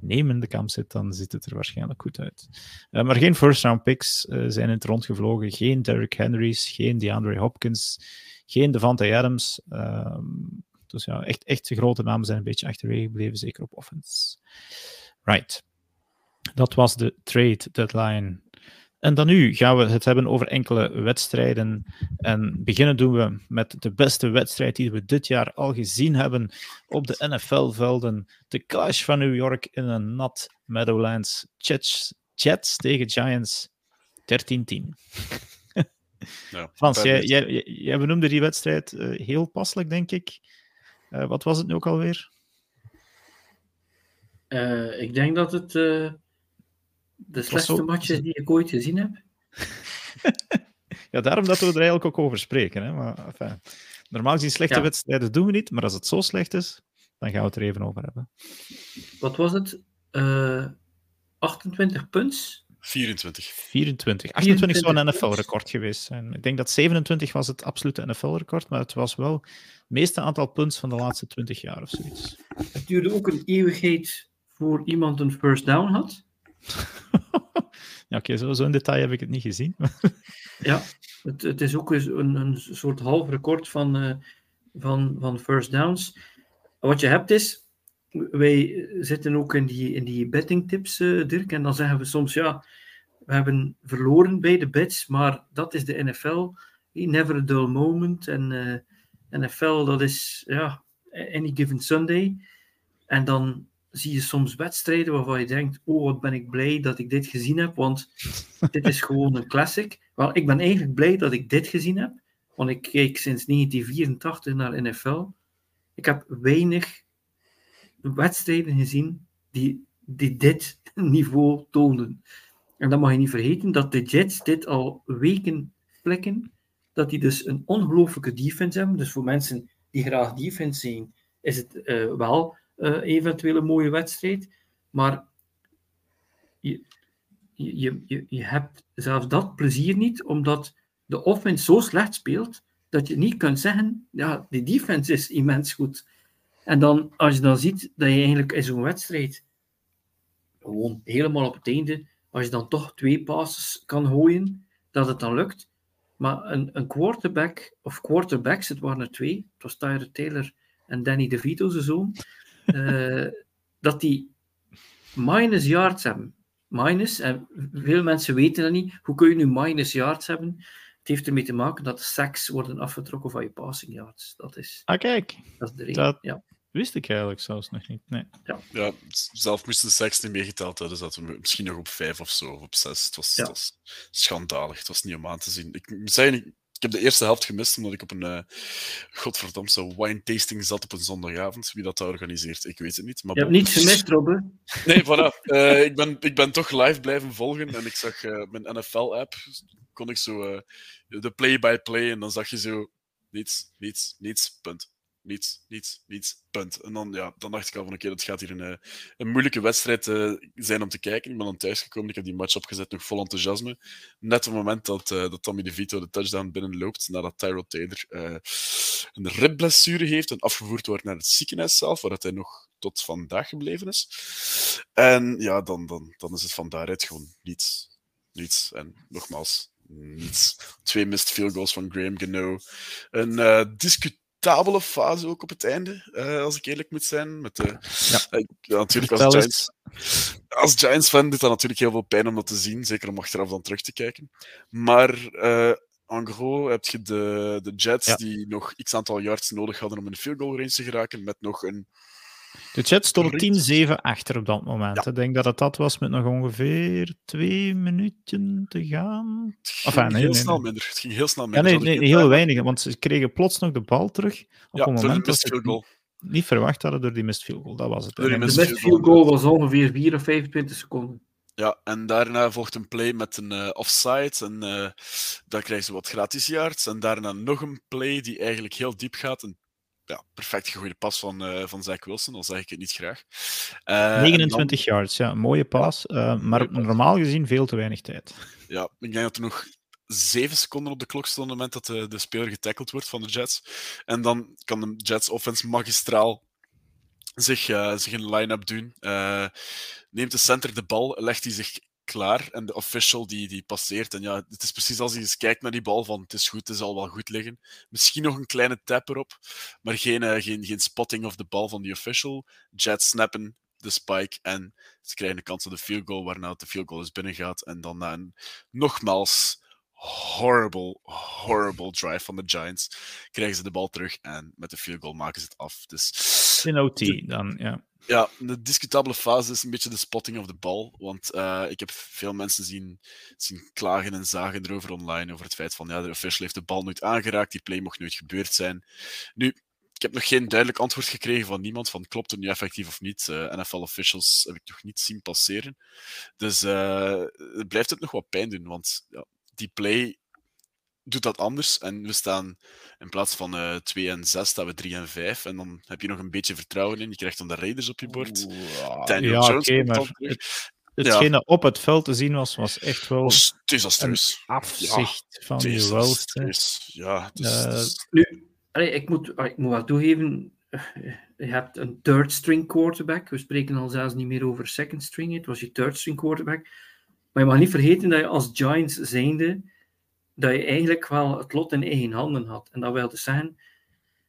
nemende kamp zit, dan ziet het er waarschijnlijk goed uit. Uh, maar geen first-round picks uh, zijn in het rondgevlogen. Geen Derrick Henrys, geen DeAndre Hopkins, geen Devante Adams. Uh, dus ja, echt, echt de grote namen zijn een beetje achterwege gebleven, zeker op offense. Right. Dat was de trade deadline en dan nu gaan we het hebben over enkele wedstrijden. En beginnen doen we met de beste wedstrijd die we dit jaar al gezien hebben op de NFL-velden. De clash van New York in een nat Meadowlands. Jets, Jets tegen Giants 13-10. Ja, Frans, jij, jij, jij, benoemde die wedstrijd uh, heel passelijk, denk ik. Uh, wat was het nu ook alweer? Uh, ik denk dat het de slechtste matches die ik ooit gezien heb. ja, daarom dat we er eigenlijk ook over spreken. Hè? Maar, enfin, normaal gezien slechte wedstrijden doen we niet, maar als het zo slecht is, dan gaan we het er even over hebben. Wat was het? Uh, eh, 28 punts? 24. 24. 28 zou een NFL-record geweest zijn. Ik denk dat 27 was het absolute NFL-record, maar het was wel het meeste aantal punts van de laatste 20 jaar of zoiets. Het duurde ook een eeuwigheid voor iemand een first down had. ja, oké, okay, zo, in detail heb ik het niet gezien. ja, het, het, is ook een, een soort half record van, uh, van, van first downs. Wat je hebt is, wij zitten ook in die, in die betting tips, uh, Dirk, en dan zeggen we soms, ja, we hebben verloren bij de bets, maar dat is de NFL. Never a dull moment. En uh, eh, NFL, dat is, ja, any given Sunday. En dan zie je soms wedstrijden waarvan je denkt: Oh, wat ben ik blij dat ik dit gezien heb, want dit is gewoon een classic. Wel, ik ben eigenlijk blij dat ik dit gezien heb, want ik kijk sinds 1984 naar NFL. Ik heb weinig wedstrijden gezien die, die dit niveau toonden. En dan mag je niet vergeten dat de Jets dit al weken plekken, dat die dus een ongelooflijke defense hebben. Dus voor mensen die graag defense zien, is het uh, wel eventueel een mooie wedstrijd. Maar je, je, je, je hebt zelfs dat plezier niet, omdat de offense zo slecht speelt, dat je niet kunt zeggen, ja, die defense is immens goed. En dan, als je dan ziet dat je eigenlijk in zo'n wedstrijd gewoon helemaal op het einde, als je dan toch twee passes kan gooien, dat het dan lukt. Maar een, een quarterback, of quarterbacks, het waren er twee, het was Tyler Taylor en Danny DeVito, zijn zoon, uh, dat die minus yards hebben. Minus, en veel mensen weten dat niet. Hoe kun je nu minus yards hebben? Het heeft ermee te maken dat de sacks worden afgetrokken van je passing yards. Dat is, ah, kijk. Dat is de reden. Dat ja. wist ik eigenlijk zelfs nog niet. Nee. Ja. ja, zelf moesten de sacks niet meegeteld hebben. Dus zaten we misschien nog op vijf of zo, of op zes. Het was, ja. het was schandalig. Het was niet om aan te zien. Ik zei ik heb de eerste helft gemist omdat ik op een uh, godverdomse wine tasting zat op een zondagavond. Wie dat organiseert, ik weet het niet. Maar je hebt niets gemist, Robben. Nee, voilà. Uh, ik, ben, ik ben toch live blijven volgen en ik zag uh, mijn NFL-app. Kon ik zo de play-by-play en dan zag je zo niets, niets, niets, punt niets, niets, niets, punt. En dan, ja, dan dacht ik al van, oké, dat gaat hier een, eh, een moeilijke wedstrijd uh, zijn om te kijken. Ik ben dan thuisgekomen, ik heb die match opgezet, nog vol enthousiasme. Net op het moment dat, uh, dat Tommy DeVito de touchdown binnenloopt, nadat Tyrod Taylor een ribblessure heeft en afgevoerd wordt naar het ziekenhuis zelf, waar hij nog tot vandaag gebleven is. En ja, dan, dan, dan is het van daaruit gewoon niets. Niets. En nogmaals, niets. Twee missed field goals van Graham Gano. Een uh, tabele fase ook op het einde, uh, als ik eerlijk moet zijn. Met de, ja. Uh, natuurlijk als Giants, als Giants-fan doet dat natuurlijk heel veel pijn om dat te zien, zeker om achteraf dan terug te kijken. Maar uh, en gros heb je de, de Jets ja. die nog x aantal yards nodig hadden om in de field goal range te geraken, met nog een De chat stond 10-7 achter op dat moment. Ik denk dat het dat was met nog ongeveer twee minuten te gaan. Het ging enfin, nee, heel nee, snel minder. Het ging heel snel minder. Ja, nee, nee heel weinig, want ze kregen plots nog de bal terug op ja, een moment dat ze niet verwacht hadden door die missed field goal. Dat was het. De missed field goal was ongeveer 4 of 25 seconden. Ja, en daarna volgt een play met een uh, offside. En uh, dan krijgen ze wat gratis yards. En daarna nog een play die eigenlijk heel diep gaat. Een ja, perfect gegooide pas van, uh, van Zach Wilson, al zeg ik het niet graag. 29 dan... yards, ja, een mooie pas. maar mooie normaal gezien veel te weinig tijd. Ja, ik denk dat er nog zeven seconden op de klok stond op het moment dat de, de speler getackled wordt van de Jets. En dan kan de Jets offense magistraal zich, uh, zich in line-up doen. Uh, neemt de center de bal, legt hij zich klaar en de official die, die passeert. En ja, het is precies als hij eens kijkt naar die bal van het is goed, het zal wel goed liggen. Misschien nog een kleine tap erop, maar geen, uh, geen, geen spotting of de bal van die official. Jets snappen de spike en ze krijgen de kans op de field goal, waarna de field goal is binnengaat. En dan na een nogmaals horrible, horrible drive van de Giants krijgen ze de bal terug en met de field goal maken ze het af. Dus, In OT dan, ja. Ja, de discutabele fase is een beetje de spotting of de bal. Want uh, ik heb veel mensen zien, zien klagen en zagen erover online. Over het feit van ja, de official heeft de bal nooit aangeraakt, die play mocht nooit gebeurd zijn. Nu, ik heb nog geen duidelijk antwoord gekregen van niemand van klopt het nu effectief of niet. Uh, eh, NFL officials heb ik nog niet zien passeren. Dus uh, het blijft het nog wat pijn doen, want ja, die play doet dat anders. En we staan in plaats van uh, eh, 2 en 6, staan we 3 en 5. En dan heb je nog een beetje vertrouwen in. Je krijgt dan de Raiders op je bord. Daniel ja, Jones okay, maar het, hetgene ja. op het veld te zien was, was echt wel was desastreus. afzicht ja, van je welste. Ja, dus, uh, dus... Nu, allee, ik, moet, ik moet wel toegeven, je hebt een third string quarterback. We spreken al zelfs niet meer over second string. Het was je third string quarterback. Maar je mag niet vergeten dat je als Giants zijnde, dat je eigenlijk wel het lot in eigen handen had. En dat wil dus zeggen,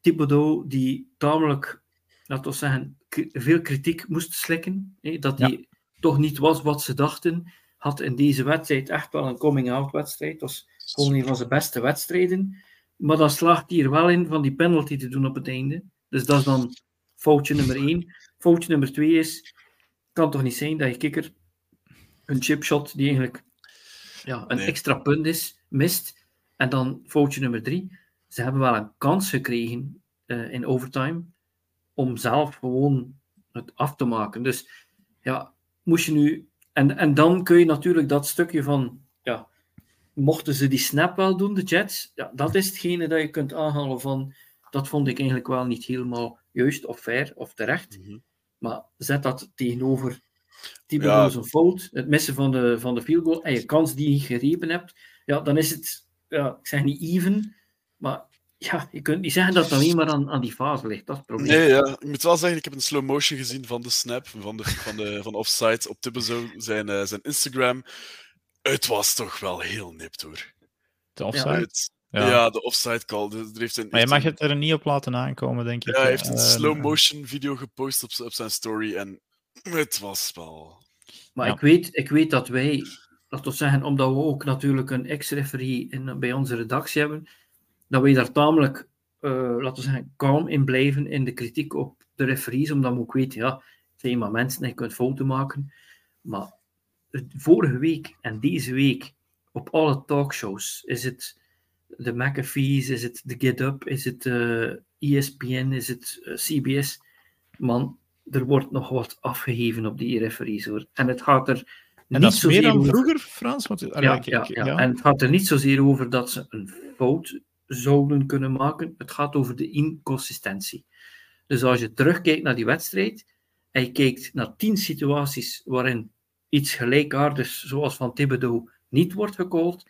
Thibodeau die tamelijk, laten we zeggen, veel kritiek moest slikken, dat hij toch niet was wat ze dachten, had in deze wedstrijd echt wel een coming-out wedstrijd. Het was gewoon een van zijn beste wedstrijden. Maar dan slaagt hij er wel in van die penalty te doen op het einde. Dus dat is dan foutje nummer één. Foutje nummer twee is, kan toch niet zijn dat je kikker een chipshot die eigenlijk ja, een extra punt is, mist. En dan foutje nummer drie. Ze hebben wel een kans gekregen uh, in overtime om zelf gewoon het af te maken. Dus ja, moest je nu. En, en dan kun je natuurlijk dat stukje van. Ja, mochten ze die snap wel doen, de Jets, ja, dat is hetgene dat je kunt aanhalen van. Dat vond ik eigenlijk wel niet helemaal juist of fair of terecht. Mm -hmm. Maar zet dat tegenover die ja. een fout, het missen van de, van de field goal en je kans die je gerepen hebt, ja, dan is het, ja, ik zeg niet even, maar ja, je kunt niet zeggen dat het alleen maar aan, aan die fase ligt. Dat is het probleem. Nee, ja. ik moet wel zeggen, ik heb een slow motion gezien van de snap, van de, van de van offside op Thibodeau, zijn, uh, zijn Instagram. Het was toch wel heel nipt hoor. De offside? Ja. ja. de offside call. Er heeft een, maar je mag het er niet op laten aankomen, denk ik. Ja, hij heeft een uh, slow motion video gepost op, op zijn story en het was wel. Maar ik, weet, ik weet dat wij, laten we zeggen, omdat we ook natuurlijk een ex-referee bij onze redactie hebben, dat wij daar tamelijk, uh, laten we zeggen, kalm in blijven in de kritiek op de referees, omdat we ook weten, ja, het zijn maar mensen en je kunt fouten maken. Maar vorige week en deze week op alle talkshows is het de McAfee's, is het de Get Up, is het uh, eh, ESPN, is het uh, CBS. Man, er wordt nog wat afgegeven op die referees hoor. En het gaat er en niet zozeer meer dan over... vroeger, Frans? Want, ja, ja, ja, ja, en het gaat er niet zozeer over dat ze een fout zouden kunnen maken. Het gaat over de inconsistentie. Dus als je terugkijkt naar die wedstrijd en je kijkt naar tien situaties waarin iets gelijkaardigs, zoals van Thibodeau, niet wordt gecallt,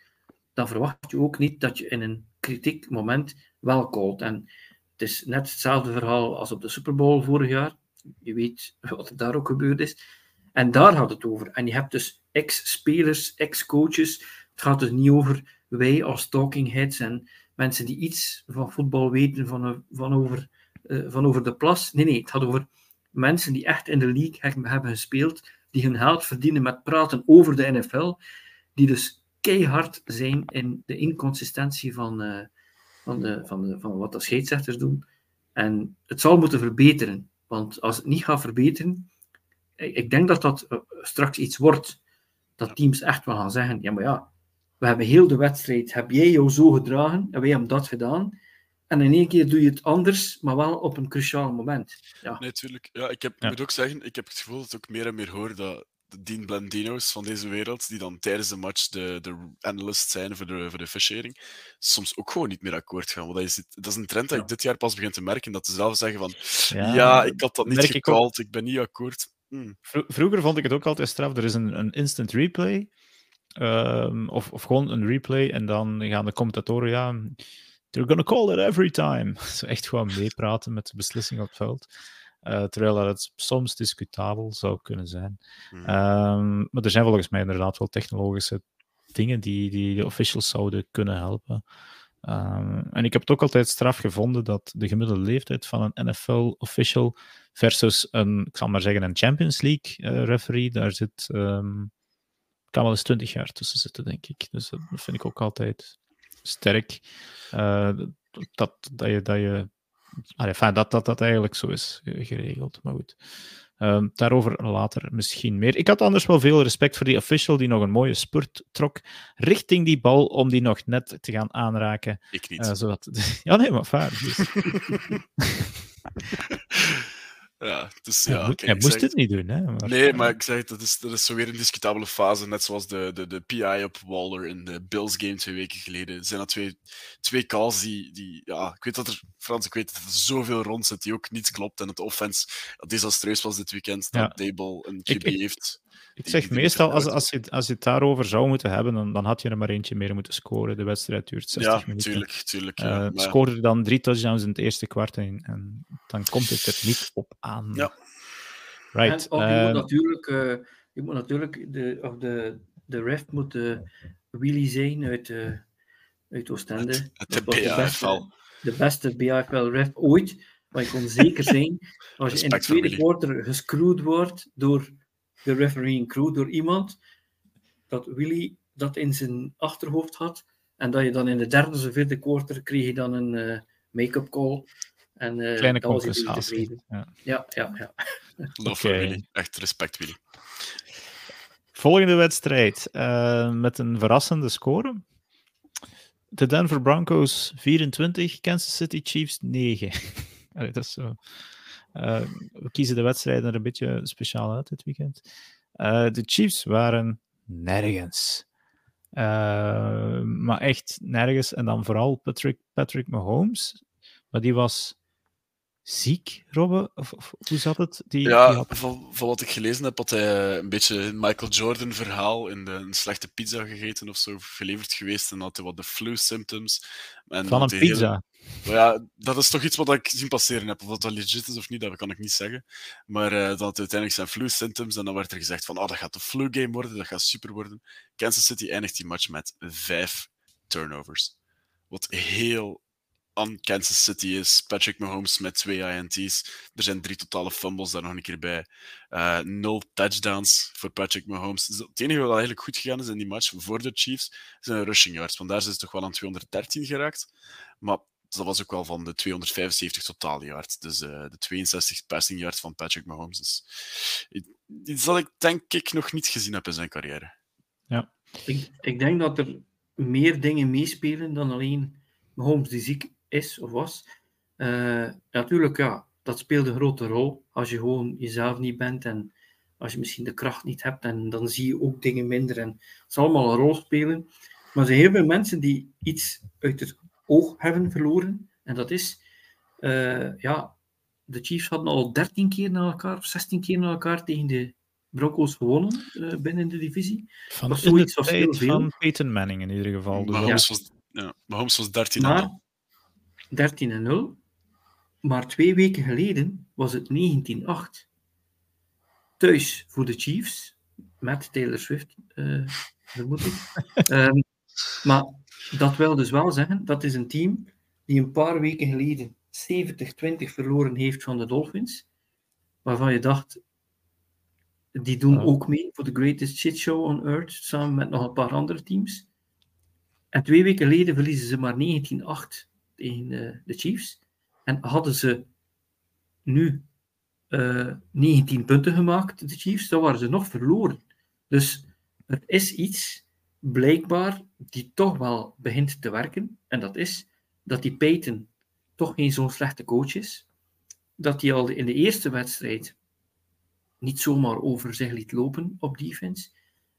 dan verwacht je ook niet dat je in een kritiek moment wel callt. En het is net hetzelfde verhaal als op de Super Bowl vorig jaar je weet wat er daar ook gebeurd is. En daar gaat het over. En je hebt dus ex-spelers, ex-coaches. Het gaat dus niet over wij als talking heads en mensen die iets van voetbal weten van, van, over, uh, van over de plas. Nee, nee, het gaat over mensen die echt in de league hebben gespeeld, die hun geld verdienen met praten over de NFL, die dus keihard zijn in de inconsistentie van, uh, van, de, van, de, van wat de scheidsrechters doen. En het zal moeten verbeteren. Want als het niet gaat verbeteren, ik, ik denk dat dat eh, straks iets wordt dat teams echt wel gaan zeggen: ja, maar ja, we hebben heel de wedstrijd, heb jij jou zo gedragen en wij hebben dat gedaan. En in één keer doe je het anders, maar wel op een cruciaal moment. Ja. Nee, tuurlijk. Ja, ik heb, Ja. moet ook zeggen, ik heb het gevoel dat ik ook meer en meer hoor dat Dean Blandino's van deze wereld, die dan tijdens de match de, de analyst zijn voor de, voor de officiering, soms ook gewoon niet meer akkoord gaan. Want dat, is, dat is een trend dat Ja. ik dit jaar pas begin te merken, dat ze zelf zeggen van ja, Ja, ik had dat niet merk ik ben niet akkoord. Hm, Vro- vroeger vond ik het ook altijd straf. Er is een, een instant replay. ehm, of, of gewoon een replay. En dan gaan de commentatoren, ja. They're gonna call it every time. Zo echt gewoon meepraten met de beslissing op het veld. Eh, terwijl dat het soms discutabel zou kunnen zijn. hm. Ehm, maar er zijn volgens mij inderdaad wel technologische dingen die, die de officials zouden kunnen helpen. Ehm, en ik heb het ook altijd straf gevonden dat de gemiddelde leeftijd van een NFL-official versus een, ik zal maar zeggen, een Champions League-referee, daar zit, ehm, kan wel eens 20 jaar tussen zitten, denk ik. Dus dat vind ik ook altijd sterk. eh, dat, dat je, dat, je allee, dat, dat dat eigenlijk zo is geregeld. Maar goed. Ehm, daarover later misschien meer. Ik had anders wel veel respect voor die official die nog een mooie spurt trok richting die bal om die nog net te gaan aanraken. ik niet. eh, zodat... Ja, nee, maar vaar. Dus, ja, dus ja, hij moest zeg het niet doen. Hè, maar, Nee, maar ik zeg het, dat is, dat is zo weer een discutabele fase. Net zoals de, de, de PI op Waller in de Bills game twee weken geleden. Zijn dat twee, twee calls die, die. Ja, ik weet dat er. Frans, ik weet dat er zoveel rond zit die ook niet klopt. En dat de offense desastreus was dit weekend. Dat Dable een QB ik- heeft. Ik zeg meestal, als, als, je, als je het daarover zou moeten hebben, dan, dan had je er maar eentje meer moeten scoren. De wedstrijd duurt 60 Ja, minuten. tuurlijk. tuurlijk Eh, ja. Maar- Scoorde er dan drie touchdowns in het eerste kwart en, en dan komt het er niet op aan. Ja. Right. En, of je eh, moet natuurlijk, eh, je moet natuurlijk de, of de, de ref moet de Willy zijn uit, eh uit Oostende. Het- het de BAFL. de beste BAFL-ref ooit. Maar je kon zeker zijn, als je in de tweede quarter gescrewd wordt door de refereeing crew, door iemand, dat Willy dat in zijn achterhoofd had. En dat je dan in de derde of vierde quarter kreeg je dan een eh, make-up call. En eh kleine compensatie. Ja. Ja, ja, ja. Willy. Echt respect, Willy. Volgende wedstrijd eh, met een verrassende score. De Denver Broncos 24, Kansas City Chiefs 9. Allee, dat is zo. Eh, we kiezen de wedstrijden er een beetje speciaal uit dit weekend. Eh, de Chiefs waren nergens. Eh, maar echt nergens. En dan vooral Patrick, Patrick Mahomes. Maar die was ziek, Robbe? Of, of hoe zat het? Die, die Ja, had- van, van wat ik gelezen heb, had hij een beetje een Michael Jordan verhaal in de, een slechte pizza gegeten of zo geleverd geweest. En had hij wat de flu symptoms. En van een pizza. Ja, dat is toch iets wat ik zien passeren heb. Of dat dat legit is of niet, dat kan ik niet zeggen. Maar eh, dat had uiteindelijk zijn flu symptoms. En dan werd er gezegd van, oh, dat gaat de flu game worden, dat gaat super worden. Kansas City eindigt die match met vijf turnovers. Wat heel aan Kansas City is. Patrick Mahomes met twee INT's. Er zijn drie totale fumbles daar nog een keer bij. Eh, nul touchdowns voor Patrick Mahomes. Dus het enige wat eigenlijk goed gegaan is in die match voor de Chiefs zijn rushing yards. Want daar zijn ze toch wel aan 213 geraakt. Maar dat was ook wel van de 275 totaal yards. Dus eh, de 62 passing yards van Patrick Mahomes. Dus iets dat ik denk ik nog niet gezien heb in zijn carrière. Ik, ik denk dat er meer dingen meespelen dan alleen Mahomes die ziek is of was. Eh, natuurlijk, ja, dat speelt een grote rol. Als je gewoon jezelf niet bent en als je misschien de kracht niet hebt, en dan zie je ook dingen minder. En het zal allemaal een rol spelen. Maar er zijn heel veel mensen die iets uit het oog hebben verloren. En dat is, eh, ja, de Chiefs hadden al 13 keer na elkaar, of 16 keer na elkaar tegen de Broncos gewonnen eh, binnen de divisie. Van was de zoiets als heel tijd veel. van Peyton Manning in ieder geval. Dus Mahomes, was, ja, Mahomes was 13 en Maar 13 en 0. Maar twee weken geleden was het 19-8. Thuis voor de Chiefs. Met Taylor Swift, eh, vermoed ik. Ehm, maar dat wil dus wel zeggen, dat is een team die een paar weken geleden 70-20 verloren heeft van de Dolphins. Waarvan je dacht, die doen ook mee voor de greatest shit show on earth, samen met nog een paar andere teams. En twee weken geleden verliezen ze maar 19-8 tegen eh, de Chiefs. En hadden ze nu uh, 19 punten gemaakt, de Chiefs, dan waren ze nog verloren. Dus er is iets, blijkbaar, die toch wel begint te werken. En dat is dat die Peyton toch geen zo'n slechte coach is. Dat hij al in de eerste wedstrijd niet zomaar over zich liet lopen op defense.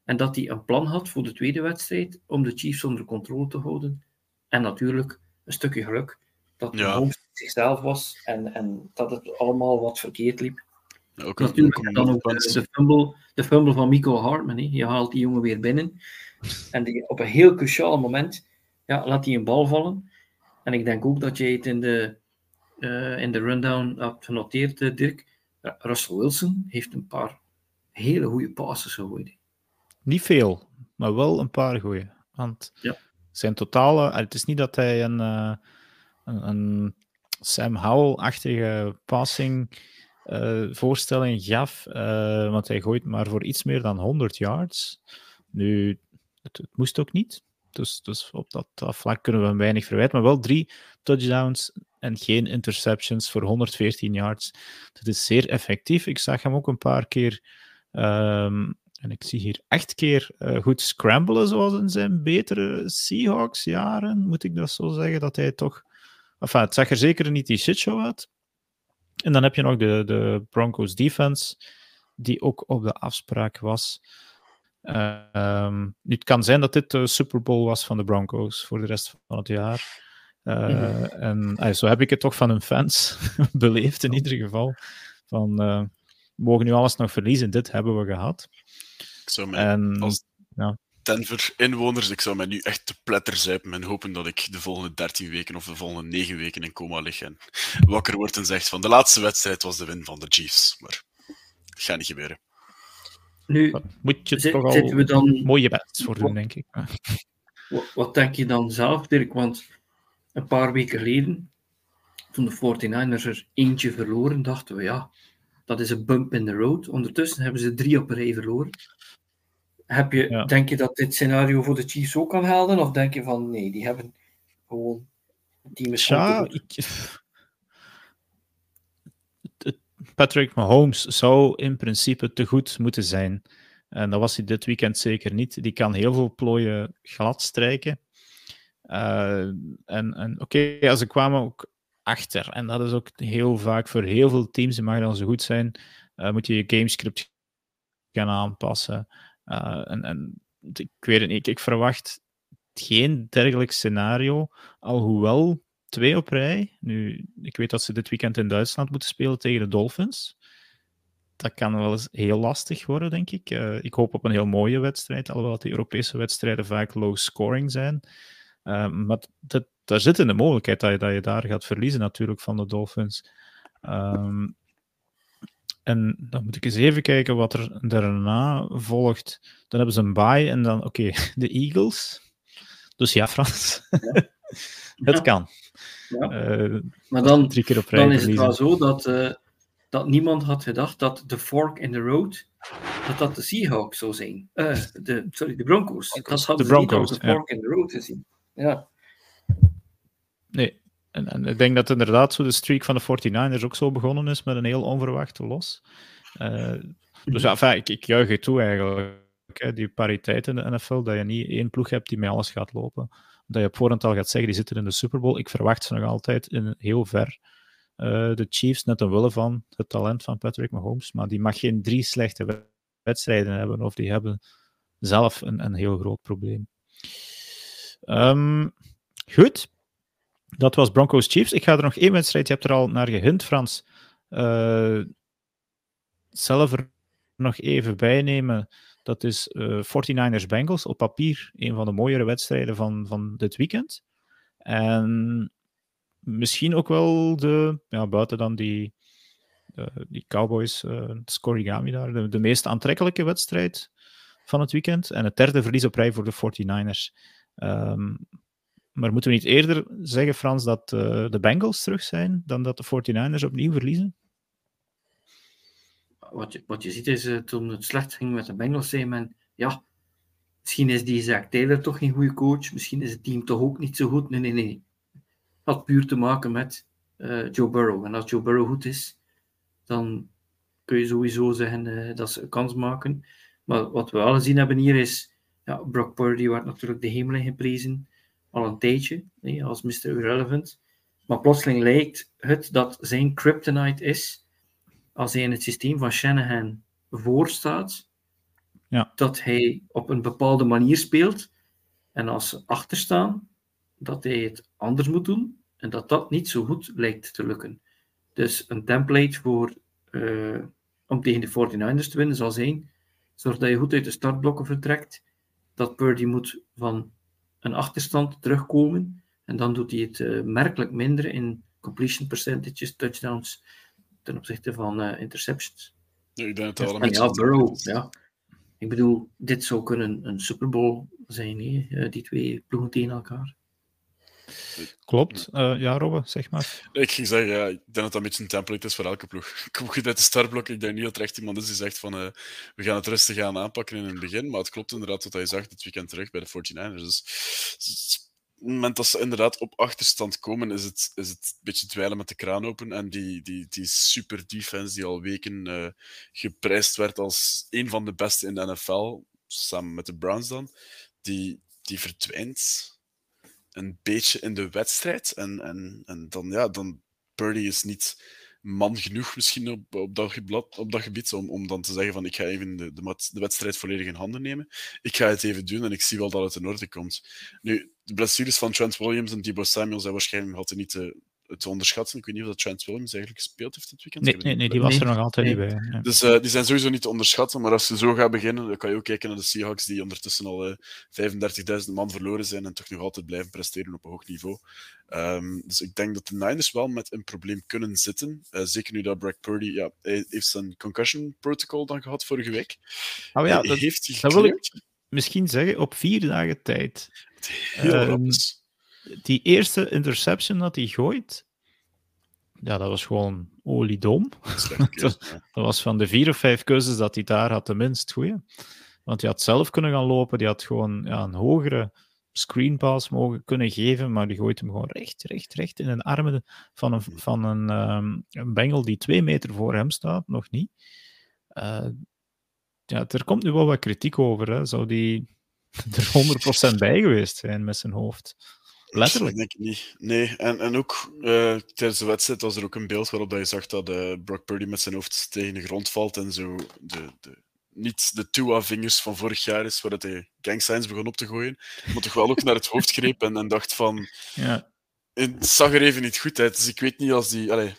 En dat hij een plan had voor de tweede wedstrijd om de Chiefs onder controle te houden. En natuurlijk een stukje geluk dat ja. Holmes zichzelf was en, en dat het allemaal wat verkeerd liep. Ja, ook natuurlijk ook dan ook de, de, fumble, de fumble van Mico Hartman. Hè. Je haalt die jongen weer binnen. En die, op een heel cruciaal moment ja, laat hij een bal vallen. En ik denk ook dat je het in de, uh, in de rundown hebt genoteerd, uh, Dirk. Russell Wilson heeft een paar hele goede passes gegooid. Niet veel, maar wel een paar goede. Want ja. Zijn totale... Het is niet dat hij een, uh, een, een Sam Howell-achtige passing uh, voorstelling gaf, uh, want hij gooit maar voor iets meer dan 100 yards. Nu, het, het moest ook niet. Dus, dus op dat, vlak kunnen we hem weinig verwijten. Maar wel drie touchdowns en geen interceptions voor 114 yards. Dat is zeer effectief. Ik zag hem ook een paar keer, um, en ik zie hier acht keer uh, goed scramblen, zoals in zijn betere Seahawks-jaren. Moet ik dat zo zeggen? Dat hij toch. Enfin, het zag er zeker niet die shitshow uit. En dan heb je nog de, de Broncos defense, die ook op de afspraak was. Uh, het kan zijn dat dit de Super Bowl was van de Broncos voor de rest van het jaar. Uh, mm-hmm. En uh, zo heb ik het toch van hun fans beleefd in ieder geval. Van, we mogen nu alles nog verliezen, dit hebben we gehad. Ik zou mij, en, als ja. Denver-inwoners, ik zou mij nu echt te pletter zuipen en hopen dat ik de volgende 13 weken of de volgende 9 weken in coma lig en wakker wordt en zegt van de laatste wedstrijd was de win van de Chiefs. Maar dat gaat niet gebeuren. Nu, moet je zit, toch al we dan, mooie best voor doen, denk ik. Wat, wat, denk je dan zelf, Dirk? Want een paar weken geleden, toen de 49ers er eentje verloren, dachten we, ja, dat is een bump in the road. Ondertussen hebben ze drie op een rij verloren. Heb je, Denk je dat dit scenario voor de Chiefs ook kan helden? Of denk je van, nee, die hebben gewoon... Die ja, ik, Patrick Mahomes zou in principe te goed moeten zijn. En dat was hij dit weekend zeker niet. Die kan heel veel plooien glad strijken. Uh, en en oké, okay, ze kwamen ook achter. En dat is ook heel vaak voor heel veel teams, die mag dan zo goed zijn, uh, moet je je gamescript gaan aanpassen. Uh, en, en ik weet ik verwacht geen dergelijk scenario, alhoewel twee op rij. Nu, ik weet dat ze dit weekend in Duitsland moeten spelen tegen de Dolphins. Dat kan wel eens heel lastig worden, denk ik. Uh, ik hoop op een heel mooie wedstrijd, alhoewel de Europese wedstrijden vaak low scoring zijn. Uh, maar daar zit in de mogelijkheid dat je, dat je daar gaat verliezen, natuurlijk, van de Dolphins. Um, en dan moet ik eens even kijken wat er daarna volgt. Dan hebben ze een bye en dan, oké, okay, de Eagles. Dus ja, Frans. Ja. het kan. Ja. Uh, maar dan, drie keer op rij dan is het wel zo dat, uh, dat niemand had gedacht dat de fork in the road, dat dat de Seahawks zou zijn. Uh, de, sorry, de Broncos. Dat hadden de Broncos, ze niet de fork in the road gezien. Ja. Nee, en, en, ik denk dat inderdaad zo de streak van de 49ers ook zo begonnen is met een heel onverwachte los. Uh, dus ja, ik, ik juich het toe eigenlijk. Die pariteit in de NFL, dat je niet één ploeg hebt die met alles gaat lopen dat je op voorhand al gaat zeggen, die zitten in de Super Bowl. Ik verwacht ze nog altijd in heel ver. Uh, de Chiefs, net omwille van het talent van Patrick Mahomes. Maar die mag geen drie slechte wedstrijden hebben, of die hebben zelf een, een heel groot probleem. Um, goed. Dat was Broncos Chiefs. Ik ga er nog één wedstrijd, je hebt er al naar gehint, Frans. Uh, zelf er nog even bij nemen. Dat is uh, eh, 49ers Bengals. Op papier een van de mooiere wedstrijden van, van dit weekend. En misschien ook wel de, ja, buiten dan die, die Cowboys, uh, Scorigami daar, de, meest aantrekkelijke wedstrijd van het weekend. En het derde verlies op rij voor de 49ers. Um, maar moeten we niet eerder zeggen, Frans, dat uh, de Bengals terug zijn dan dat de 49ers opnieuw verliezen? wat je, wat je ziet is, uh, toen het slecht ging met de Bengals, zei men, ja, misschien is die Zack Taylor toch geen goede coach, misschien is het team toch ook niet zo goed. Nee, nee, nee. Had puur te maken met uh, Joe Burrow. En als Joe Burrow goed is, dan kun je sowieso zeggen dat ze een kans maken. Maar wat we wel gezien hebben hier is, ja, Brock Purdy wordt natuurlijk de hemel in geprezen, al een tijdje, als Mr. Irrelevant. Maar plotseling lijkt het dat zijn kryptonite is, als hij in het systeem van Shanahan voorstaat, ja. dat hij op een bepaalde manier speelt. En als ze achterstaan, dat hij het anders moet doen. En dat dat niet zo goed lijkt te lukken. Dus een template voor, uh, om tegen de 49ers te winnen zal zijn: zorg dat je goed uit de startblokken vertrekt. Dat Purdy moet van een achterstand terugkomen. En dan doet hij het uh, merkelijk minder in completion percentages, touchdowns, ten opzichte van uh, interceptions. Ja, ik denk dat wel een ja, Burrow, ja. Ik bedoel, dit zou kunnen een Super Bowl zijn, hè? die twee ploegen tegen elkaar. Klopt. Uh, ja, Robbe, zeg maar. Ik ging zeggen, ja, ik denk dat dat een beetje een template is voor elke ploeg. Kom goed uit de startblok. Ik denk niet dat er echt iemand is die zegt van uh, we gaan het rustig gaan aanpakken in het begin. Maar het klopt inderdaad wat hij zag dit weekend terug bij de 49ers. Dus, dus op het moment dat ze inderdaad op achterstand komen, is het, is het een beetje dweilen met de kraan open. En die, die, die super defense die al weken uh, geprijsd werd als een van de beste in de NFL, samen met de Browns dan, die, die verdwijnt een beetje in de wedstrijd. En, en, en dan, ja, dan Purdy is niet man genoeg misschien op, dat, op dat gebied om, om dan te zeggen van ik ga even de, de, wedstrijd volledig in handen nemen. Ik ga het even doen en ik zie wel dat het in orde komt. Nu, de blessures van Trent Williams en Debo Samuel zijn waarschijnlijk altijd niet de, te onderschatten. Ik weet niet of dat Trent Williams eigenlijk gespeeld heeft dit weekend. Nee, nee, nee die was er nog altijd niet bij. Ja. Dus uh, die zijn sowieso niet te onderschatten. Maar als ze zo gaan beginnen, dan kan je ook kijken naar de Seahawks, die ondertussen al uh, eh, 35.000 man verloren zijn en toch nog altijd blijven presteren op een hoog niveau. Um, dus ik denk dat de Niners wel met een probleem kunnen zitten. Uh, zeker nu dat Brad Purdy, ja, hij heeft zijn concussion protocol dan gehad vorige week. Oh ja, dat, heeft dat wil ik misschien zeggen, op vier dagen tijd. Heel um, die eerste interception dat hij gooit, ja, dat was gewoon oliedom. dat, dat was van de vier of vijf keuzes dat hij daar had, de minst goede. Want hij had zelf kunnen gaan lopen, die had gewoon ja, een hogere screenpass mogen kunnen geven, maar die gooit hem gewoon recht, recht, recht in de armen van een, van een, um, een bengel die twee meter voor hem staat, nog niet. Uh, ja, er komt nu wel wat kritiek over. Hè. Zou die er 100% bij geweest zijn met zijn hoofd? Letterlijk. denk niet. Nee, en, en ook uh, tijdens de wedstrijd was er ook een beeld waarop je zag dat uh, Brock Purdy met zijn hoofd tegen de grond valt en zo de, de, niet de Tua-vingers van vorig jaar is, waar hij gang signs begon op te gooien, maar toch wel ook naar het hoofd greep en, en dacht van... Ja. Het zag er even niet goed uit, dus ik weet niet als die... Allez,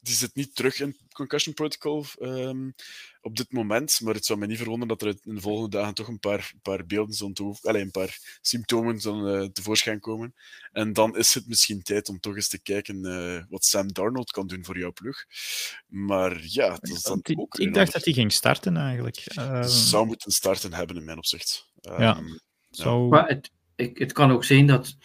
die zit niet terug in concussion protocol um, op dit moment. Maar het zou me niet verwonderen dat er in de volgende dagen toch een paar, paar beelden zullen toe, allez, een paar symptomen zullen uh, tevoorschijn komen. En dan is het misschien tijd om toch eens te kijken uh, wat Sam Darnold kan doen voor jouw ploeg. Maar ja, dat is dan die, ook. Ik dacht dat hij ging starten eigenlijk. Um... Zou moeten starten hebben in mijn opzicht. Um, ja. Zo... Maar het, ik, het kan ook zijn dat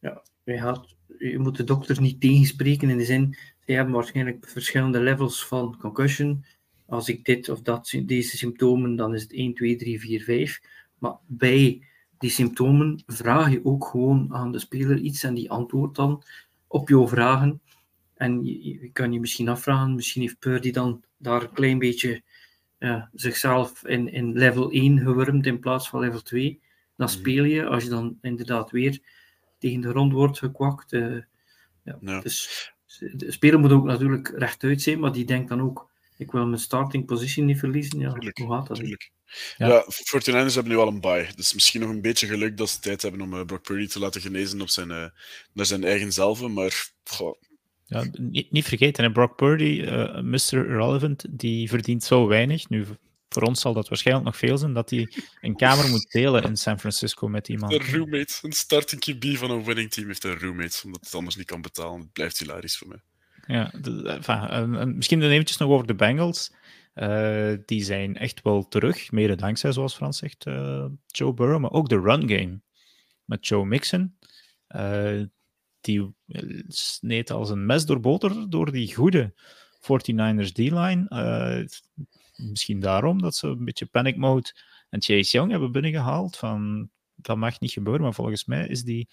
ja, je, had, je moet de dokter niet tegenspreken in de zin die hebben waarschijnlijk verschillende levels van concussion. Als ik dit of dat, deze symptomen, dan is het 1, 2, 3, 4, 5. Maar bij die symptomen vraag je ook gewoon aan de speler iets en die antwoordt dan op jouw vragen. En je, je kan je misschien afvragen, misschien heeft Purdy dan daar een klein beetje zichzelf in, in level 1 gewurmd in plaats van level 2. Dan mhm. speel je, als je dan inderdaad weer tegen de grond wordt gekwakt. Uh, ja, ja. Dus de speler moet ook natuurlijk rechtuit zijn, maar die denkt dan ook, ik wil mijn starting position niet verliezen. Ja, tuurlijk, hoe gaat dat? Tuurlijk. Ja, ja 49ers hebben nu al een bye. Dus misschien nog een beetje geluk dat ze tijd hebben om uh, Brock Purdy te laten genezen op zijn, uh, naar zijn eigen zelf. Maar goh. Ja, niet, niet vergeten, hè, Brock Purdy, uh, Mr. Irrelevant, die verdient zo weinig. Nu, voor ons zal dat waarschijnlijk nog veel zijn, dat hij een kamer moet delen in San Francisco met iemand. Een roommate, een starting QB van een winning team heeft een roommate, omdat het anders niet kan betalen. Het blijft hilarisch voor mij. Ja, enfin, misschien dan eventjes nog over de Bengals. Uh, die zijn echt wel terug, mede dankzij, zoals Frans zegt, uh, Joe Burrow, maar ook de run game met Joe Mixon. Uh, die sneed als een mes door boter door die goede 49ers D-line misschien daarom dat ze een beetje panic mode en Chase Young hebben binnengehaald. Van, dat mag niet gebeuren, maar volgens mij is die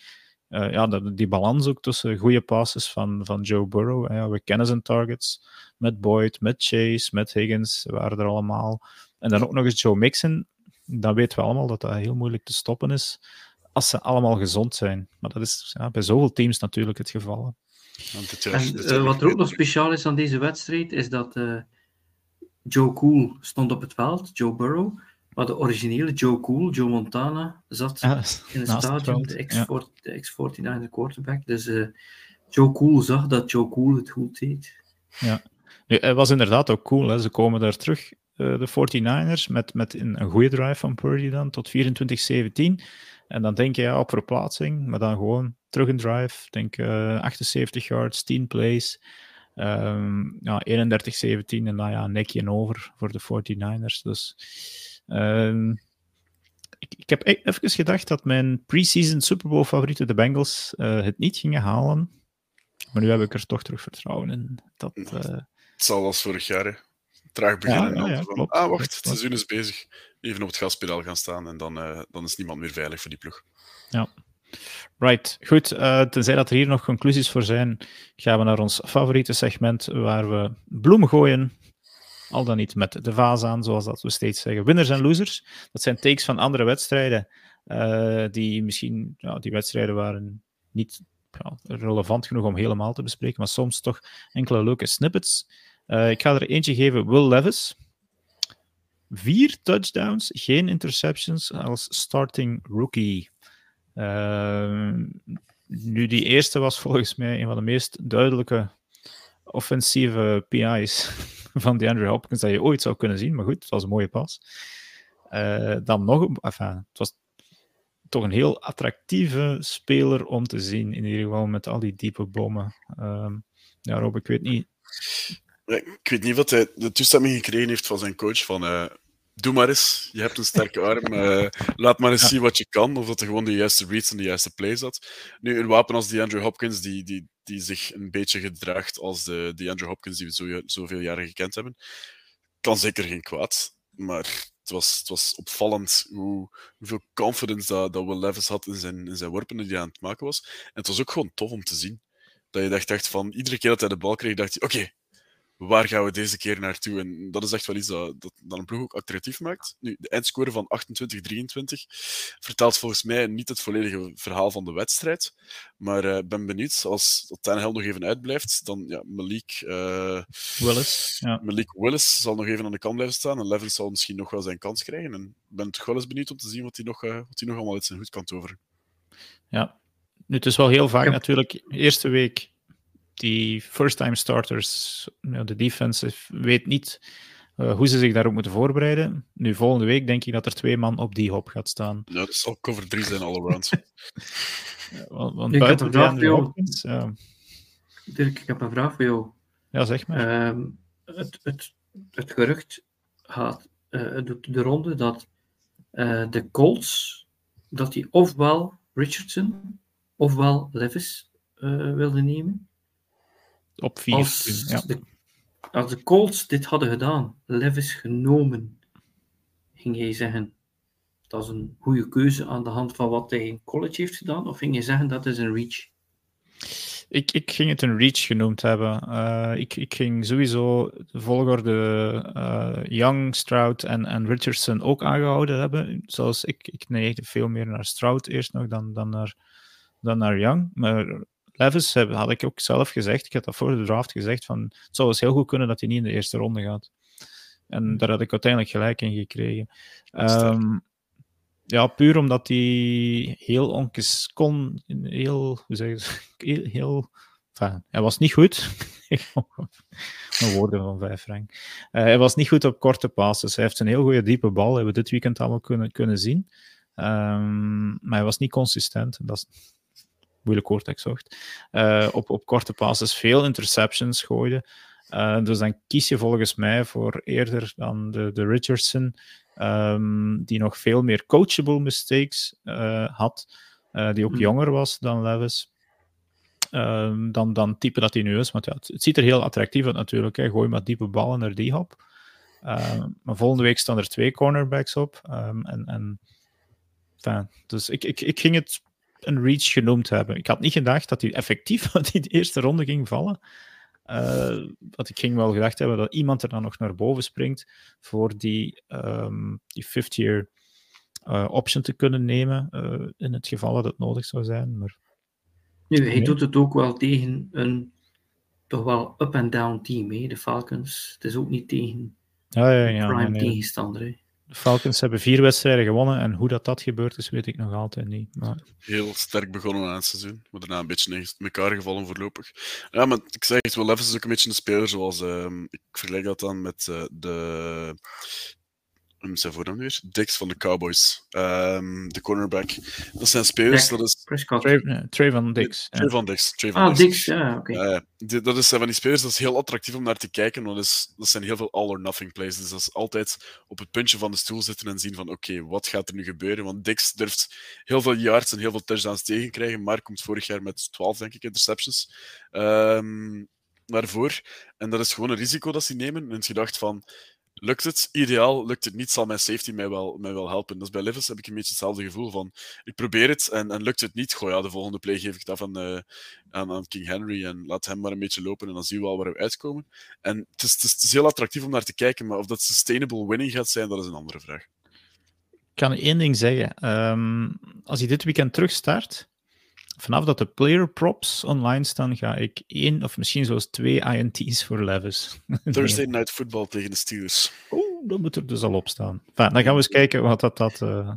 eh, ja, dat, die balans ook tussen goede passes van, van Joe Burrow. Ja, we kennen zijn targets met Boyd, met Chase, met Higgins, waren er allemaal. En dan ook nog eens Joe Mixon. Dan weten we allemaal dat dat heel moeilijk te stoppen is als ze allemaal gezond zijn. Maar dat is ja, bij zoveel teams natuurlijk het geval. En, uh, wat er ook nog speciaal is aan deze wedstrijd, is dat uh, Joe Cool stond op het veld, Joe Burrow. Maar de originele Joe Cool, Joe Montana, zat in het stadion, de X-49 quarterback. Dus uh, Joe Cool zag dat Joe Cool het goed deed. Ja, nu, hij was inderdaad ook cool. Hè. Ze komen daar terug, uh, de 49ers, met, met een, een goede drive van Purdy dan, tot 24-17. En dan denk je ja, op verplaatsing, maar dan gewoon terug een drive. Denk uh, eh, 78 yards, 10 plays. Um, ja, 31-17 en dan ja, nekje over voor de 49ers. Dus um, ik, ik, heb e-, even gedacht dat mijn preseason Super Bowl favorieten, de Bengals, uh, het niet gingen halen. Maar nu heb ik er toch terug vertrouwen in. Dat, uh... Het zal als vorig jaar, hè. Traag beginnen. Ja, ja, ja, klopt, ah, wacht, het seizoen is bezig. Even op het gaspedaal gaan staan en dan, uh, dan is niemand meer veilig voor die ploeg. Ja. Right, goed. Uh, tenzij dat er hier nog conclusies voor zijn, gaan we naar ons favoriete segment waar we bloemen gooien. Al dan niet met de vaas aan, zoals dat we steeds zeggen. Winners en losers. Dat zijn takes van andere wedstrijden. Uh, die misschien, die wedstrijden waren niet relevant genoeg om helemaal te bespreken, maar soms toch enkele leuke snippets. Uh, ik ga er eentje geven, Will Levis. Vier touchdowns, geen interceptions als starting rookie. Ehm, nu, die eerste was volgens mij een van de meest duidelijke offensieve PI's van DeAndre Hopkins dat je ooit zou kunnen zien. Maar goed, het was een mooie pas. Uh, dan nog, enfin, het was toch een heel attractieve speler om te zien. In ieder geval met al die diepe bomen. Uh, ja, Rob, ik weet niet. Ik weet niet wat hij de toestemming gekregen heeft van zijn coach. Van, uh, doe maar eens, je hebt een sterke arm, uh, laat maar eens zien wat je kan. Of dat er gewoon de juiste reads en de juiste plays had. Nu, een wapen als die Andrew Hopkins, die, die, die zich een beetje gedraagt als de, die Andrew Hopkins die we zo, zoveel jaren gekend hebben, kan zeker geen kwaad. Maar het was, het was opvallend hoe, hoeveel confidence dat, dat Will Levis had in zijn, in zijn worpen die hij aan het maken was. En het was ook gewoon tof om te zien. Dat je dacht, dacht van, iedere keer dat hij de bal kreeg, dacht hij, oké, waar gaan we deze keer naartoe? En dat is echt wel iets dat, dat, dat een ploeg ook attractief maakt. Nu, de eindscore van 28-23 vertelt volgens mij niet het volledige verhaal van de wedstrijd. Maar ik uh, ben benieuwd, als Tannehill nog even uitblijft, dan ja, Malik, uh, Willis, ja. Malik Willis zal nog even aan de kant blijven staan. En zal misschien nog wel zijn kans krijgen. En ik ben toch wel eens benieuwd om te zien wat hij nog, uh, wat hij nog allemaal uit zijn hoed kan toveren. Ja, nu, het is wel heel vaak natuurlijk. Eerste week die first-time starters, de defense weet niet uh, hoe ze zich daarop moeten voorbereiden. Nu, volgende week denk ik dat er twee man op die hop gaat staan. Ja, dat zal cover 3 zijn all around. ja, want, want buiten de Hopkins... Ja. Dirk, ik heb een vraag voor jou. Ja, zeg maar. Uh, het, het, het gerucht gaat uh, de, de ronde dat uh, de Colts, dat die ofwel Richardson ofwel Levis wilden nemen. Op vier. Als, ja. de, als de Colts dit hadden gedaan, Levis genomen, ging jij zeggen dat is een goede keuze aan de hand van wat hij in college heeft gedaan? Of ging je zeggen dat is een reach? Ik, ik ging het een reach genoemd hebben. Uh, ik, ik ging sowieso de volgorde uh, Young, Stroud en, en Richardson ook aangehouden hebben. Zoals ik, ik neigde veel meer naar Stroud eerst nog dan, dan, naar, dan naar Young. Maar Levis had ik ook zelf gezegd, ik had dat voor de draft gezegd, van het zou eens heel goed kunnen dat hij niet in de eerste ronde gaat. En hm. daar had ik uiteindelijk gelijk in gekregen. Um, ja, puur omdat hij heel onkes kon, heel, hoe zeg je heel, heel enfin, hij was niet goed. Mijn woorden van vijf frank. Uh, hij was niet goed op korte passes. Hij heeft een heel goede diepe bal, hebben we dit weekend allemaal kunnen, kunnen zien. Um, maar hij was niet consistent. Dat is, moeilijk woord ik zocht, uh, op, op korte passes veel interceptions gooide. Uh, dus dan kies je volgens mij voor eerder dan de, de Richardson, um, die nog veel meer coachable mistakes uh, had, die ook mm. jonger was dan Levis. Um, dan, dan type dat hij nu is. Want ja, het, het ziet er heel attractief uit natuurlijk. Hè. Gooi maar diepe ballen naar die hop. Uh, maar volgende week staan er twee cornerbacks op. Um, en, en, enfin, dus ik, ik, ik ging het een reach genoemd hebben. Ik had niet gedacht dat hij effectief in die eerste ronde ging vallen. Uh, want ik ging wel gedacht hebben dat iemand er dan nog naar boven springt voor die, um, die fifth year uh, option te kunnen nemen uh, in het geval dat het nodig zou zijn. Maar... Nu, hij nee. doet het ook wel tegen een toch wel up-and-down team, hè? de Falcons. Het is ook niet tegen ja, ja, ja, prime nee, tegenstander. Hè? De Falcons hebben vier wedstrijden gewonnen en hoe dat, dat gebeurd is, weet ik nog altijd niet. Maar... Heel sterk begonnen aan het seizoen, maar daarna een beetje in elkaar gevallen voorlopig. Ja, maar ik zeg het wel even, is ook een beetje een speler zoals, uh, ik vergelijk dat dan met uh, de hoe zijn voornaam weer? Dix van de Cowboys. Um, de cornerback. Dat zijn spelers. Dat is... Trayvon Dix. Trayvon Dix. Ah, Dix, ja, oké. Okay. Uh, dat is van die spelers, dat is heel attractief om naar te kijken, want dat, is, dat zijn heel veel all-or-nothing plays. Dus dat is altijd op het puntje van de stoel zitten en zien van oké, okay, wat gaat er nu gebeuren? Want Dix durft heel veel yards en heel veel touchdowns tegenkrijgen, maar komt vorig jaar met 12, denk ik, interceptions. Um, naar voor. En dat is gewoon een risico dat ze nemen. En gedacht van Lukt het? Ideaal. Lukt het niet, zal mijn safety mij wel, mij wel helpen. Dus bij Livers heb ik een beetje hetzelfde gevoel van, ik probeer het en, en lukt het niet, goh ja, de volgende play geef ik af aan, uh, aan, aan, King Henry en laat hem maar een beetje lopen en dan zien we al waar we uitkomen. En het is, het, is, heel attractief om naar te kijken, maar of dat sustainable winning gaat zijn, dat is een andere vraag. Ik kan één ding zeggen. Um, als hij dit weekend terugstart, vanaf dat de player props online staan, ga ik één of misschien zelfs twee INT's voor Levis. Thursday Night Football tegen de Steelers. Oeh, dat moet er dus al op staan. Enfin, dan gaan we eens kijken wat dat, dat uh,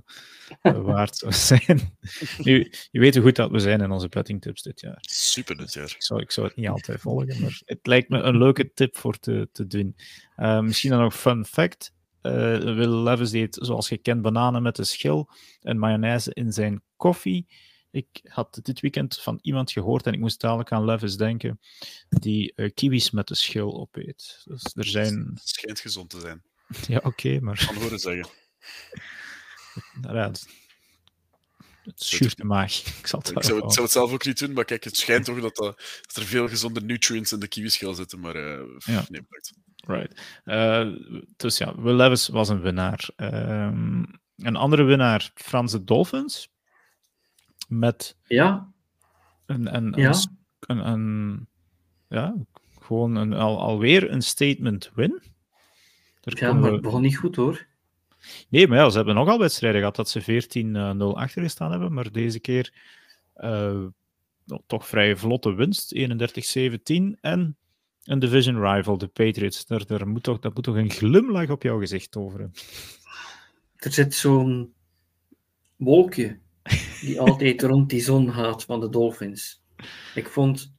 waard zou zijn. nu, je weet hoe goed dat we zijn in onze bettingtips dit jaar. Super dit jaar. Ik zou, ik zou het niet altijd volgen, maar het lijkt me een leuke tip voor te, te doen. Uh, misschien dan nog fun fact. Uh, Will Levis deed, zoals gekend, bananen met de schil en mayonaise in zijn koffie. Ik had dit weekend van iemand gehoord en ik moest dadelijk aan Levis denken, die uh, kiwis met de schil opeet. Dus er zijn... Het schijnt gezond te zijn. Ja, oké, okay, maar... Van horen zeggen. Ja, het, het schuurt de maag. Ik, zal het, ik zou, het, zou, het, zelf ook niet doen, maar kijk, het schijnt toch dat, dat, dat er veel gezonde nutrients in de kiwischil zitten, maar uh, ja. nee, bedankt. Right. Uh, dus ja, Will Levis was een winnaar. Um, een andere winnaar, Franse Dolphins met ja. een, een, ja. een, een, ja, gewoon een, al, alweer een statement win. Daar ja, maar het begon niet goed hoor. Nee, maar ja, ze hebben nogal wedstrijden gehad dat ze 14-0 achter gestaan hebben, maar deze keer uh, toch vrij vlotte winst, 31-17 en een division rival, de Patriots. Daar, daar moet toch, dat moet toch een glimlach op jouw gezicht over Er zit zo'n wolkje die altijd rond die zon gaat van de Dolphins. Ik vond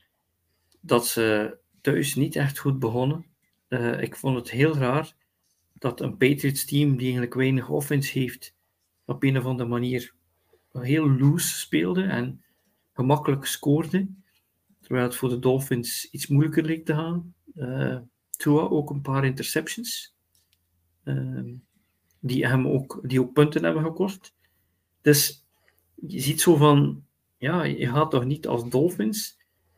dat ze thuis niet echt goed begonnen. Uh, ik vond het heel raar dat een Patriots team die eigenlijk weinig offense heeft, op een of andere manier heel loose speelde en gemakkelijk scoorde. Terwijl het voor de Dolphins iets moeilijker leek te gaan. Uh, ook een paar interceptions. Uh, die, hem ook, die ook punten hebben gekost. Dus je ziet zo van, ja, je gaat toch niet als Dolphins,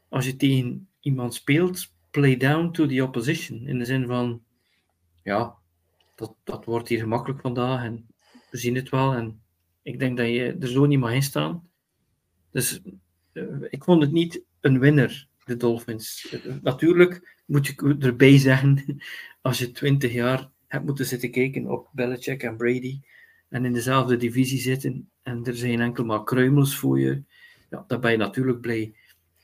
als je tegen iemand speelt, play down to the opposition. In de zin van, ja, dat, dat wordt hier gemakkelijk vandaag en we zien het wel. En ik denk dat je er zo niet mag in staan. Dus uh, ik vond het niet een winner, de Dolphins. Natuurlijk moet je erbij zeggen, als je twintig jaar hebt moeten zitten kijken op Belichick en Brady en in dezelfde divisie zitten en er zijn enkel maar kruimels voor je, ja, dan ben je natuurlijk blij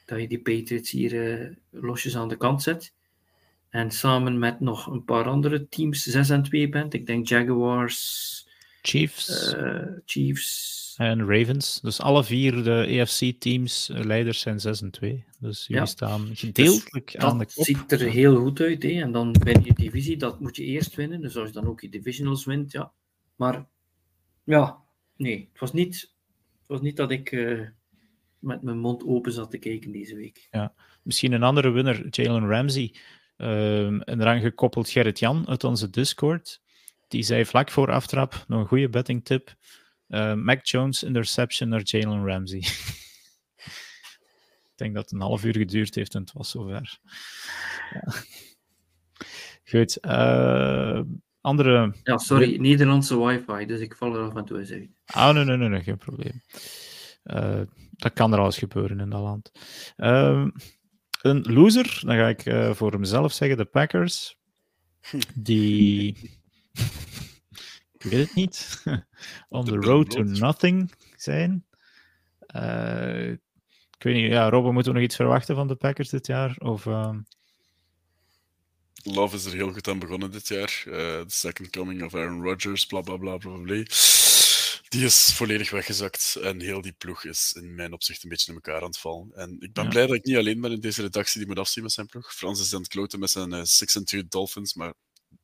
dat je die Patriots hier uh, losjes aan de kant zet. En samen met nog een paar andere teams 6 en 2 bent. Ik denk Jaguars, Chiefs, uh, Chiefs en Ravens. Dus alle vier de AFC-teams, uh, leiders zijn 6 en 2. Dus jullie ja. staan gedeeltelijk dus aan de kop. Dat ziet er heel goed uit. Hè? En dan win je divisie, dat moet je eerst winnen. Dus als je dan ook je divisionals wint, ja. Maar ja, nee, het was niet, het was niet dat ik uh, met mijn mond open zat te kijken deze week. Ja, misschien een andere winnaar, Jalen Ramsey. Uh, en eraan gekoppeld Gerrit Jan uit onze Discord. Die zei vlak voor aftrap, nog een goede betting tip. Uh, Mac Jones interception naar Jalen Ramsey. ik denk dat het een half uur geduurd heeft en het was zover. Ja. Goed. Uh, andere... Ja, sorry, Nederlandse wifi, dus ik val er af en toe eens uit. Ah, nee, nee, nee, nee geen probleem. Uh, dat kan er alles gebeuren in dat land. Uh, een loser, dan ga ik uh, voor mezelf zeggen, de Packers. Die. ik weet het niet. On the road to nothing zijn. Uh, ik weet niet, ja, Robben, moeten we nog iets verwachten van de Packers dit jaar? Of, uh... Love is er heel goed aan begonnen dit jaar. The second coming of Aaron Rodgers, bla bla bla bla bla. Die is volledig weggezakt en heel die ploeg is in mijn opzicht een beetje in elkaar aan het vallen. En ik ben ja. blij dat ik niet alleen ben in deze redactie die moet afzien met zijn ploeg. Frans is aan het kloten met zijn uh, 6-2 Dolphins, maar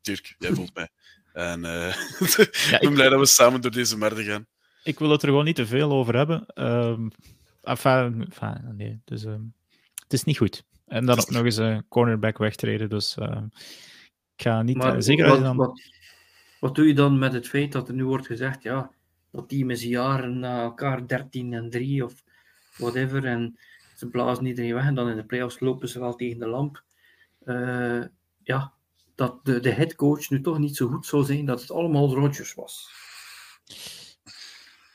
Dirk, jij voelt mij. En uh, ja, ik ben blij dat we samen door deze merde gaan. Ik wil het er gewoon niet te veel over hebben. Um, enfin, enfin, nee, dus, um, het is niet goed. En dan ook nog eens een cornerback wegtreden, dus uh, ik ga niet... Maar, zeker wat, dan... wat, wat doe je dan met het feit dat er nu wordt gezegd, ja, dat team is jaren na elkaar 13 en 3 of whatever. En ze blazen iedereen weg en dan in de playoffs lopen ze wel tegen de lamp. Uh, ja, dat de, de headcoach nu toch niet zo goed zou zijn dat het allemaal Rodgers was.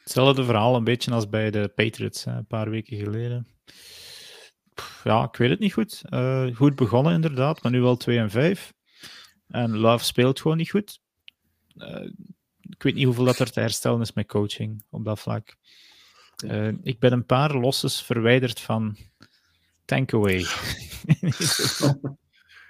Hetzelfde verhaal een beetje als bij de Patriots hè, een paar weken geleden. Ja, ik weet het niet goed. Uh, goed begonnen inderdaad, maar nu wel 2 en 5. En Love speelt gewoon niet goed. Uh, ik weet niet hoeveel dat er te herstellen is met coaching op dat vlak. Uh, ik ben een paar losses verwijderd van Tankaway.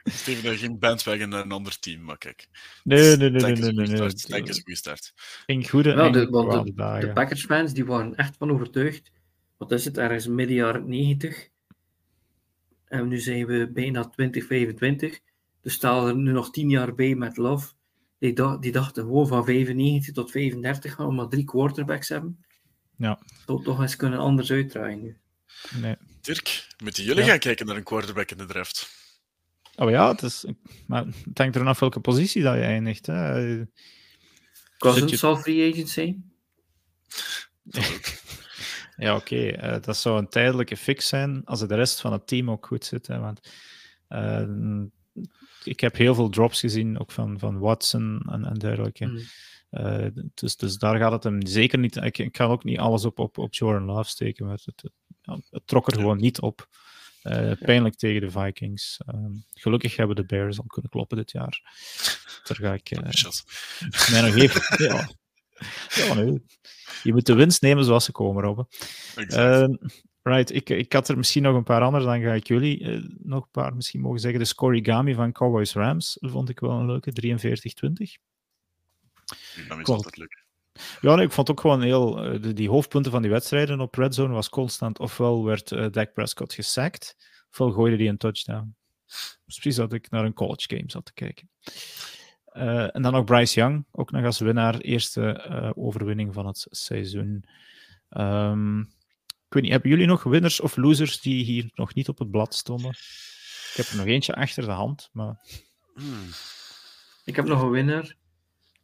Steven, daar geen bandwagon naar een ander team, maar kijk. Nee, nee, nee. nee, nee, nee, is een goede start. In goede ja, de, de, de Packers-fans die waren echt van overtuigd. Wat is het, ergens midden jaren 90. En nu zijn we bijna 2025. Dus staan er nu nog 10 jaar bij met Love. Die, dacht, die dachten gewoon van 95 tot 35 gaan we maar drie quarterbacks hebben. Ja. Dat toch eens kunnen anders uitdraaien nu. Nee. Dirk, moeten jullie ja. gaan kijken naar een quarterback in de draft? Oh ja, het, is, maar het hangt er vanaf welke positie dat je eindigt. Hè. Cousins je... zal free agent zijn? Ja, oké. Okay. Uh, dat zou een tijdelijke fix zijn als de rest van het team ook goed zit. Hè, want uh, ik heb heel veel drops gezien, ook van, van Watson en, en dergelijke. Mm. Uh, dus, dus daar gaat het hem zeker niet. Ik, ik kan ook niet alles op, op, op Jordan Love steken, maar het, het, het trok er gewoon niet op. Uh, pijnlijk tegen de Vikings. Uh, gelukkig hebben de Bears al kunnen kloppen dit jaar. Daar ga ik. Uh, mij nog even. ja. Ja, nee. Je moet de winst nemen zoals ze komen, Robben. Right, ik, ik had er misschien nog een paar andere, dan ga ik jullie uh, nog een paar misschien mogen zeggen. De Scorigami van Cowboys Rams vond ik wel een leuke, 43-20. Dat is altijd leuk. Ja, nee, ik vond ook gewoon heel... Uh, de, die hoofdpunten van die wedstrijden op Red Zone was constant. Ofwel werd uh, Dak Prescott gesackt, ofwel gooide hij een touchdown. Precies dat ik naar een college game zat te kijken. En dan nog Bryce Young, ook nog als winnaar. Eerste overwinning van het seizoen. Um, ik weet niet, hebben jullie nog winners of losers die hier nog niet op het blad stonden? Ik heb er nog eentje achter de hand, maar... Hmm. Ik heb nog een winnaar.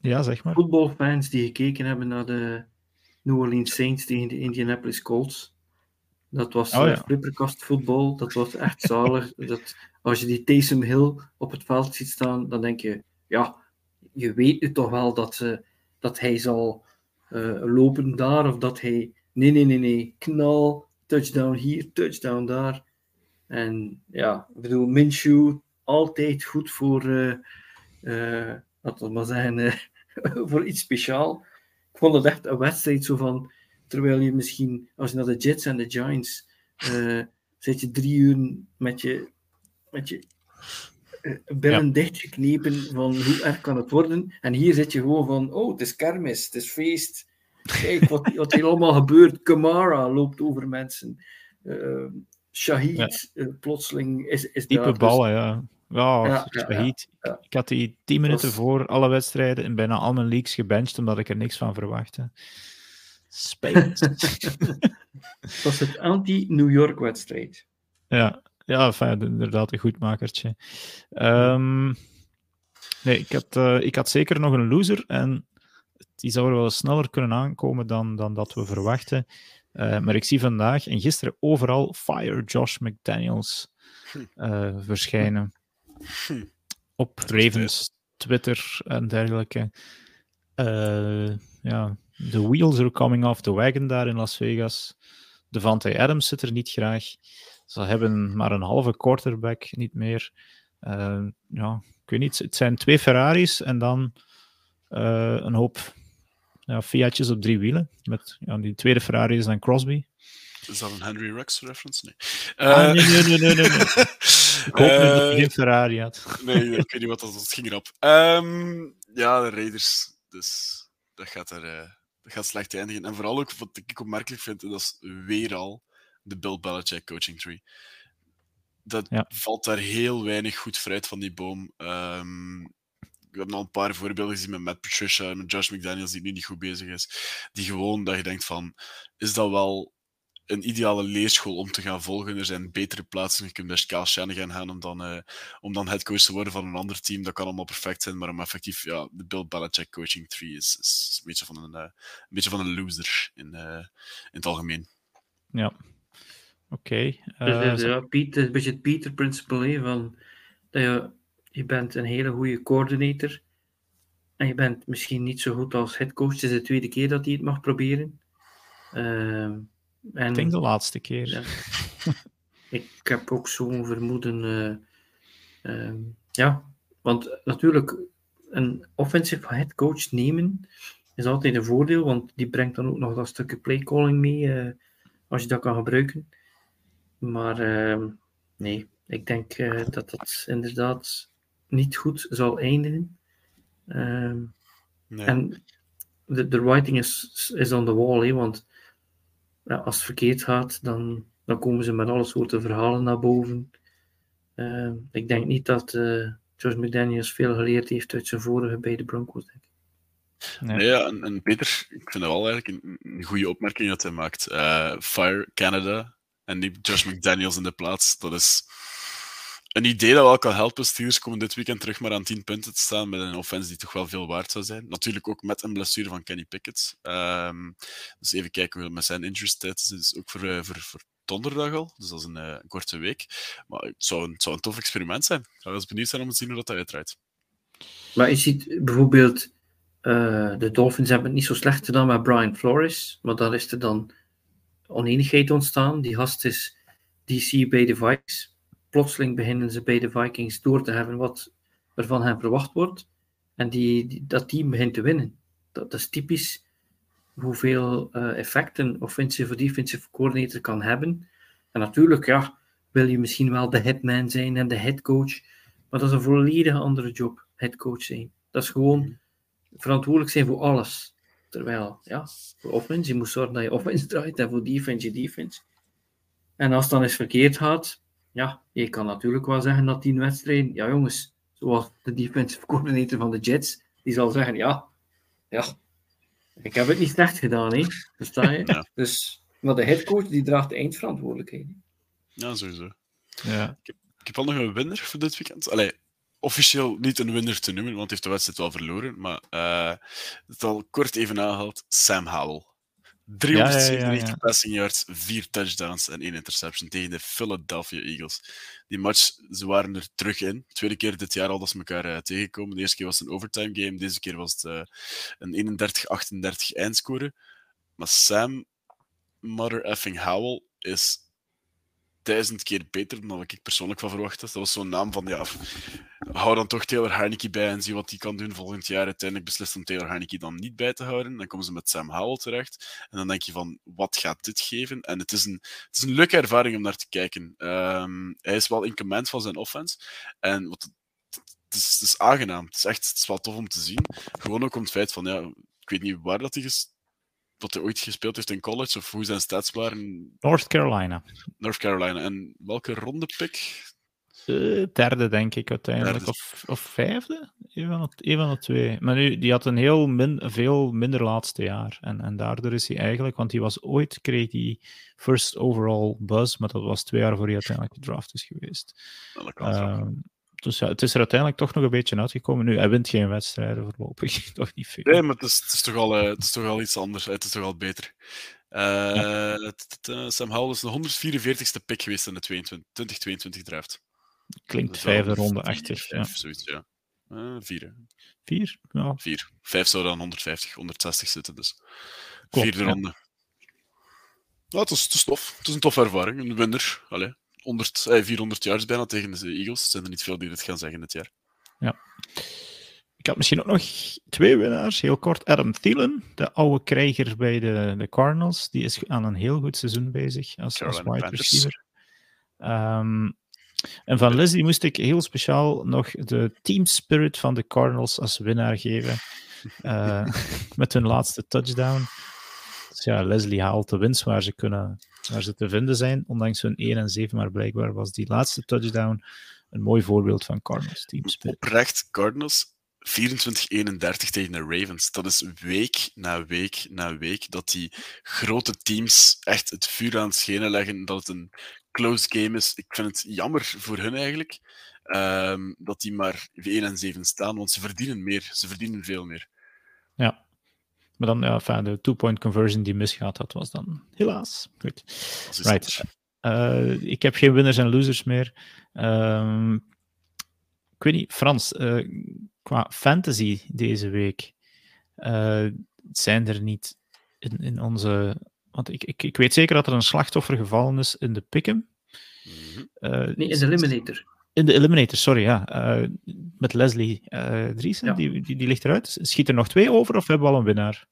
Ja, zeg maar. Voetbalfans die gekeken hebben naar de New Orleans Saints tegen de Indianapolis Colts. Dat was oh, ja. flipperkast voetbal. Dat was echt zalig. dat, als je die Taysom Hill op het veld ziet staan, dan denk je, ja, je weet nu toch wel dat, ze, dat hij zal uh, lopen daar, of dat hij Nee, nee, nee, nee. Knal, touchdown hier, touchdown daar. En ja, ik bedoel, Minshew, altijd goed voor, uh, uh, laten we maar zeggen, uh, voor iets speciaal. Ik vond het echt een wedstrijd zo van, terwijl je misschien, als je naar de Jets en de Giants, zit je drie uur met je, met je billen ja. dichtgeknepen van hoe erg kan het worden. En hier zit je gewoon van, oh, het is kermis, het is feest. Kijk wat, wat hier allemaal gebeurt. Kamara loopt over mensen. Uh, Shahid, ja. uh, plotseling is, is Diepe daar, ballen, dus... ja. Ja, ja, Shahid. Ik had die tien minuten was... voor alle wedstrijden in bijna al mijn leagues gebenched, omdat ik er niks van verwachtte. Spijt. Het was het anti-New York wedstrijd. Ja, ja enfin, inderdaad een goedmakertje. Um, nee, ik had, uh, ik had zeker nog een loser en die zou er wel sneller kunnen aankomen dan, dan dat we verwachten. Uh, maar ik zie vandaag en gisteren overal Fire Josh McDaniels uh, verschijnen. Op Ravens, Twitter en dergelijke. Ja, the wheels are coming off the wagon daar in Las Vegas. Devante Adams zit er niet graag. Ze hebben maar een halve quarterback, niet meer. Uh, ja, ik weet niet. Het zijn twee Ferraris en dan uh, een hoop ja, Fiatjes op drie wielen. Met, ja, die tweede Ferrari is dan Crosby. Is dat een Henry Rex reference? Nee. Ah, nee, nee, nee, nee, nee. Ik hoop uh, dat je geen Ferrari had. nee, ik weet niet wat dat was. Het ging erop. Um, ja, de Raiders. Dus dat gaat, er, dat gaat slecht eindigen. En vooral ook wat ik opmerkelijk vind, dat is weer al de Bill Belichick coaching tree. Dat ja. valt daar heel weinig goed fruit van die boom. Um, we hebben al een paar voorbeelden gezien met Matt Patricia en met Josh McDaniels, die nu niet goed bezig is. Die gewoon dat je denkt van, is dat wel een ideale leerschool om te gaan volgen. Er zijn betere plaatsen. Je kunt best Kyle Shanahan gaan om dan, uh, om dan headcoach te worden van een ander team. Dat kan allemaal perfect zijn, maar om effectief ja, de Bill Belichick coaching tree is, is een, beetje van een, uh, een beetje van een loser in, uh, in het algemeen. Ja, oké. Okay. Dus, ja, Piet, een beetje het Peter-principle van dat je, je bent een hele goede coördinator en je bent misschien niet zo goed als headcoach. Het is de tweede keer dat hij het mag proberen. Uh, en, ik denk de laatste keer. Ja. ik heb ook zo'n vermoeden. Uh, uh, ja, want natuurlijk, een offensive head coach nemen is altijd een voordeel, want die brengt dan ook nog dat stukje playcalling mee, uh, als je dat kan gebruiken. Maar ehm, nee, ik denk eh, dat dat inderdaad niet goed zal eindigen. Ehm, nee. En de, de writing is, is on the wall, hè, want ja, als het verkeerd gaat, dan, dan komen ze met alle soorten verhalen naar boven. Uh, ik denk niet dat uh, George McDaniels veel geleerd heeft uit zijn vorige bij de Broncos. Denk ik. Nee. nee ja, en, en, Peter, ik vind dat wel eigenlijk een, een goede opmerking dat hij maakt. Uh, Fire Canada en niet Josh McDaniels in de plaats. Dat is een idee dat wel kan helpen. Steelers komen dit weekend terug maar aan 10 punten te staan met een offense die toch wel veel waard zou zijn. Natuurlijk ook met een blessure van Kenny Pickett. Um, dus even kijken hoe met zijn injury status is. Ook voor, uh, voor, voor donderdag al, dus dat is een, een korte week. Maar het zou, een, tof experiment zijn. Ik ga wel eens benieuwd zijn om te zien hoe dat uitdraait. Maar je ziet bijvoorbeeld, uh, de Dolphins hebben het niet zo slecht gedaan met Brian Flores, maar daar is er dan oneenigheid ontstaan. Die gast is DC bij de Vikes plotseling beginnen ze bij de Vikings door te hebben wat er van hen verwacht wordt. En die, dat team begint te winnen. Dat, dat is typisch hoeveel uh, effect een offensive of defensive coordinator kan hebben. En natuurlijk, ja, wil je misschien wel de headman zijn en de headcoach. Maar dat is een volledig andere job, headcoach zijn. Dat is gewoon verantwoordelijk zijn voor alles. Terwijl, ja, voor offense, je moet zorgen dat je offense draait en voor defense je defense. En als het dan eens verkeerd gaat, ja, je kan natuurlijk wel zeggen dat die wedstrijd, ja jongens, zoals de defensive coordinator van de Jets, die zal zeggen, ja, ja, ik heb het niet slecht gedaan, hè. Versta je? Ja. Dus, maar de headcoach, die draagt de eindverantwoordelijkheid. Ja, sowieso. Ja. Ik, heb, ik heb al nog een winnaar voor dit weekend. Allee, officieel niet een winnaar te noemen, want hij heeft de wedstrijd wel verloren, maar uh, het al kort even aangehaald, Sam Howell. 397 ja, ja, passing yards, 4 touchdowns en 1 interception tegen de Philadelphia Eagles. Die match, ze waren er terug in. Tweede keer dit jaar al dat ze elkaar uh, tegenkomen. De eerste keer was het een overtime game, deze keer was het uh, een 31-38 eindscore. Maar Sam Mother effing Howell is duizend keer beter dan wat ik persoonlijk van verwacht had. Dat was zo'n naam van, ja, hou dan toch Taylor Heineke bij en zie wat hij kan doen volgend jaar. Uiteindelijk beslist om Taylor Heineke dan niet bij te houden. Dan komen ze met Sam Howell terecht. En dan denk je van, wat gaat dit geven? En het is een, het is een leuke ervaring om naar te kijken. Um, hij is wel in command van zijn offense. En wat, het, is, is aangenaam. Het is echt het is wel tof om te zien. Gewoon ook om het feit van, ja, ik weet niet waar dat hij wat hij ooit gespeeld heeft in college, of hoe zijn stats waren? North Carolina. North Carolina. En welke ronde pick? Uh, derde, denk ik, uiteindelijk. Of, of vijfde? Een van, de, van de twee. Maar nu, die had een heel min, veel minder laatste jaar. En, en daardoor is hij eigenlijk, want hij was ooit, kreeg hij first overall buzz, maar dat was twee jaar voor hij uiteindelijk gedraft is geweest. dat kan dus ja, het is er uiteindelijk toch nog een beetje uitgekomen. Nu, hij wint geen wedstrijden voorlopig. toch niet veel. Nee, maar het is, het is, toch, al, uh, het is toch al iets anders. Het is toch al beter. Uh, ja. uh, Sam Howell is de 144ste pick geweest in de 2022 draft. Klinkt vijfde ronde achter. Ja. Zoiets, ja. Uh, vier. Vier? Ja. Vier. Vijf zou dan 150, 160 zitten, dus. Klopt, Vierde ja. ronde. Ja, het, is, het is tof. Het is een toffe ervaring. Een winner. Allee, 100, eh, 400 yards bijna tegen de Eagles. Er zijn er niet veel die dit gaan zeggen dit jaar. Ik had misschien ook nog twee winnaars, heel kort. Adam Thielen, de oude krijger bij de, de Cardinals, die is aan een heel goed seizoen bezig als, als wide receiver. Ehm, en van Leslie moest ik heel speciaal nog de team spirit van de Cardinals als winnaar geven. eh, met hun laatste touchdown. Dus ja, Leslie haalt de winst waar ze, kunnen, waar ze te vinden zijn, ondanks hun 1 en 7. Maar blijkbaar was die laatste touchdown een mooi voorbeeld van Cardinals team spirit. Oprecht, Cardinals 24-31 tegen de Ravens. Dat is week na week na week dat die grote teams echt het vuur aan het schenen leggen. Dat het een close game is. Ik vind het jammer voor hun eigenlijk. ehm, dat die maar 1 en 7 staan, want ze verdienen meer. Ze verdienen veel meer. Ja. Maar dan, ja, enfin, de two-point conversion die misgaat, dat was dan helaas. Goed. Right. Eh, ik heb geen winners en losers meer. Ehm, ik weet niet, Frans, eh, qua fantasy deze week, eh, zijn er niet in, in onze. Want ik, ik, ik weet zeker dat er een slachtoffer gevallen is in de Pick'em. Mhm. Eh, Nee, in de Eliminator. In de Eliminator, sorry, ja. Eh, met Leslie eh Driesen, Ja. die, die, die ligt eruit. Schiet er nog twee over of hebben we al een winnaar?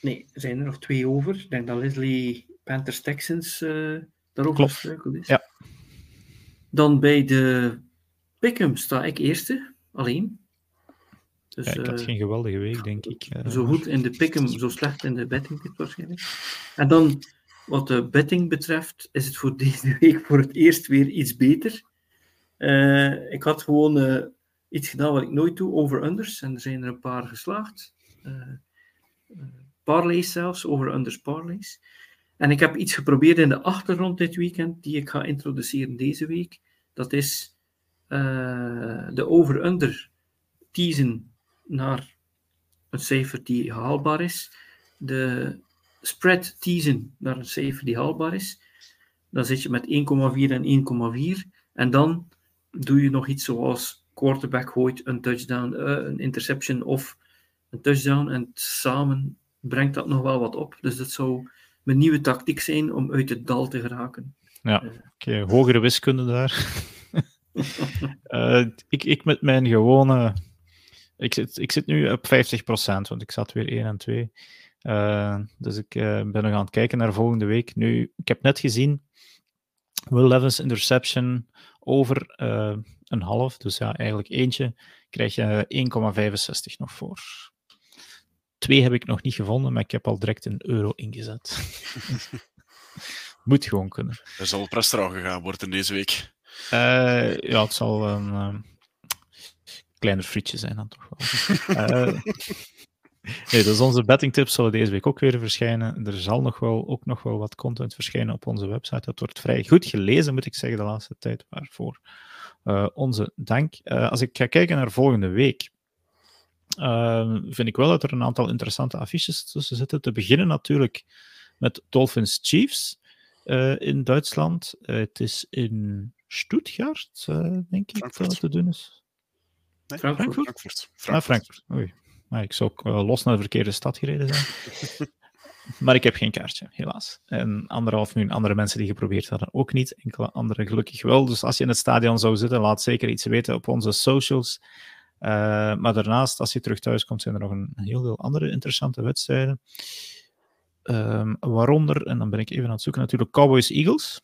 Nee, er zijn er nog twee over. Ik denk dat Leslie Panthers Texans eh daarover Klopt. gestruikeld is. Ja. Dan bij de Pick'em sta ik eerste, alleen. Dus, Ja, ik had eh, geen geweldige week, denk ik. Eh, Zo goed in de Pick'em, zo slecht in de betting waarschijnlijk. En dan, wat de betting betreft, is het voor deze week voor het eerst weer iets beter. Eh, ik had gewoon eh, iets gedaan wat ik nooit doe, over-unders. En er zijn er een paar geslaagd. Eh eh, parlays zelfs, over-unders parlays. En ik heb iets geprobeerd in de achtergrond dit weekend, die ik ga introduceren deze week. Dat is de over-under teasen naar een cijfer die haalbaar is. De spread teasen naar een cijfer die haalbaar is. Dan zit je met 1,4 en 1,4. En dan doe je nog iets zoals quarterback gooit een touchdown, eh, een interception of een touchdown. En samen brengt dat nog wel wat op. Dus dat zou mijn nieuwe tactiek zijn om uit het dal te geraken. Oké, hogere wiskunde daar. Eh, ik, ik met mijn gewone. Ik zit, ik zit nu op 50%, want ik zat weer 1 en 2. Eh, dus ik eh, ben nog aan het kijken naar volgende week. Nu, ik heb net gezien. Will Levis interception over eh, een half. Dus ja, eigenlijk eentje. Krijg je 1,65 nog voor. Twee heb ik nog niet gevonden, maar ik heb al direct een euro ingezet. Moet gewoon kunnen. Er zal op restaurant gegaan worden deze week. Eh, ja, het zal een ehm, kleiner frietje zijn dan toch wel. Nee, dus onze bettingtips zullen deze week ook weer verschijnen. Er zal nog wel, ook nog wel wat content verschijnen op onze website. Dat wordt vrij goed gelezen, moet ik zeggen, de laatste tijd. Waarvoor eh, onze dank. Eh, als ik ga kijken naar volgende week, eh, vind ik wel dat er een aantal interessante affiches tussen zitten. Te beginnen natuurlijk met Dolphins Chiefs eh, in Duitsland. Het is in Stuttgart, denk ik, dat Frankfurt. het te doen is. Nee? Frankfurt. Frankfurt. Ah, Frankfurt. Oei. Maar ik zou ook eh, los naar de verkeerde stad gereden zijn. maar ik heb geen kaartje, helaas. En anderhalf miljoen andere mensen die geprobeerd hadden ook niet. Enkele anderen gelukkig wel. Dus als je in het stadion zou zitten, laat zeker iets weten op onze socials. Eh, maar daarnaast, als je terug thuis komt, zijn er nog een heel veel andere interessante wedstrijden. Ehm, waaronder, en dan ben ik even aan het zoeken, natuurlijk Cowboys-Eagles.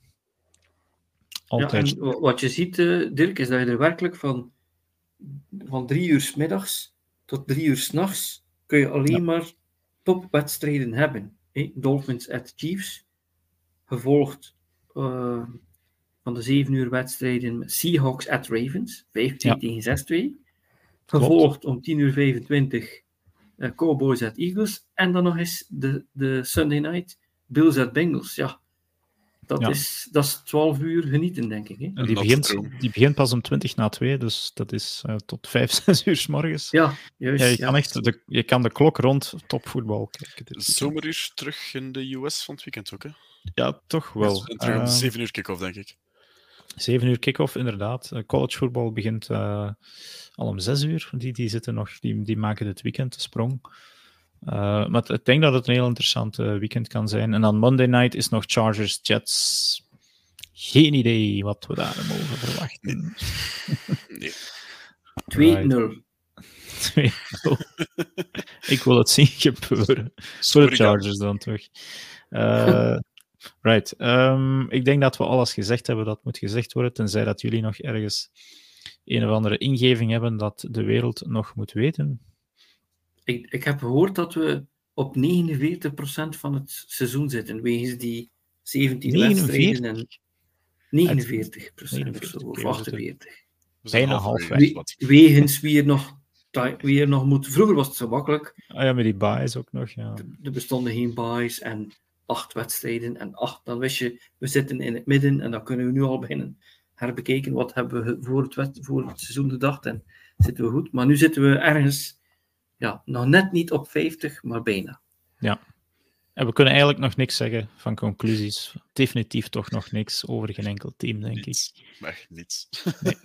Ja, Altijd. en wat je ziet, eh, Dirk, is dat je er werkelijk van, van drie uur 's middags tot drie uur 's nachts kun je alleen Ja. maar topwedstrijden hebben. hè. Dolphins at Chiefs, gevolgd eh, van de zeven uur wedstrijden Seahawks at Ravens, 15 Ja. tegen 6-2. Gevolgd om 10 uur 25 eh, Cowboys at Eagles. En dan nog eens de, de Sunday night Bills at Bengals. Ja, dat, Ja. Is, dat is 12 uur genieten, denk ik. Hè? En die, begint, die begint pas om 20 na 2, dus dat is eh, tot 5, 6 uur s morgens. Ja, juist. Ja, je, ja. kan echt de, je kan de klok rond topvoetbal kijken. Zomeruur terug in de US van het weekend ook, hè? Ja, toch wel. En terug om Eh, 7 uur kick-off, denk ik. 7 uur kick-off, inderdaad. Uh, college voetbal begint uh, al om 6 uur. Die, die, zitten nog, die, die maken dit weekend de sprong. Uh, maar ik denk dat het een heel interessant weekend kan zijn. En dan Monday night is nog Chargers Jets. Geen idee wat we daar mogen verwachten. Nee. 2-0. 2-0. ik wil het zien gebeuren. Voor de Chargers dan toch. Uh, right. Um, ik denk dat we alles gezegd hebben dat moet gezegd worden, tenzij dat jullie nog ergens een of andere ingeving hebben dat de wereld nog moet weten. Ik, ik heb gehoord dat we op 49% van het seizoen zitten, wegens die 17 wedstrijden en 49 procent of zo, of 48. Bijna halfweg. Wegens wie er nog wie er nog moet. Vroeger was het zo makkelijk. Ah ja, met die buys ook nog. Ja. Er bestonden geen buys en acht wedstrijden en acht. Dan wist je, we zitten in het midden en dan kunnen we nu al beginnen herbekeken. Wat hebben we voor het, voor het seizoen gedacht en zitten we goed. Maar nu zitten we ergens, ja, nog net niet op 50, maar bijna. Ja. En we kunnen eigenlijk nog niks zeggen van conclusies. Definitief toch nog niks over geen enkel team, denk niets. ik. Echt niets. Nee.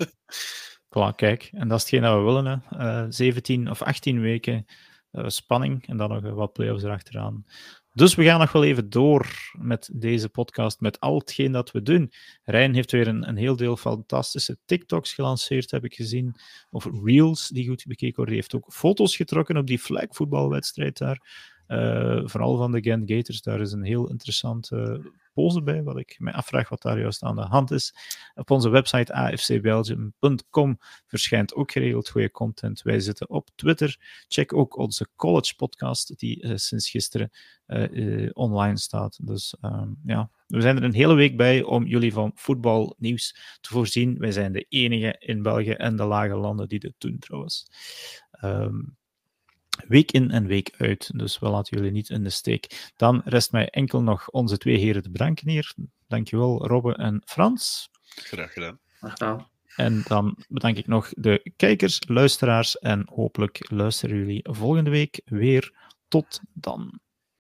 Voilà, kijk. En dat is hetgeen dat we willen. Hè. Uh, eh, 17 of 18 weken uh, spanning en dan nog wat playoffs erachteraan. Dus we gaan nog wel even door met deze podcast, met al hetgeen dat we doen. Rijn heeft weer een, een heel deel fantastische TikToks gelanceerd, heb ik gezien. Of reels die goed bekeken worden. Die heeft ook foto's getrokken op die flagvoetbalwedstrijd daar. Uh, vooral van de Gent Gators. Daar is een heel interessante pose bij, wat ik me afvraag wat daar juist aan de hand is. Op onze website afcbelgium.com verschijnt ook geregeld goede content. Wij zitten op Twitter. Check ook onze college podcast, die uh, sinds gisteren uh, online staat. Dus ehm, ja, we zijn er een hele week bij om jullie van voetbalnieuws te voorzien. Wij zijn de enige in België en de lage landen die dit doen trouwens. Um, week in en week uit. Dus we laten jullie niet in de steek. Dan rest mij enkel nog onze twee heren te bedanken hier. Dankjewel, Robbe en Frans. Graag gedaan. Graag En dan bedank ik nog de kijkers, luisteraars en hopelijk luisteren jullie volgende week weer. Tot dan.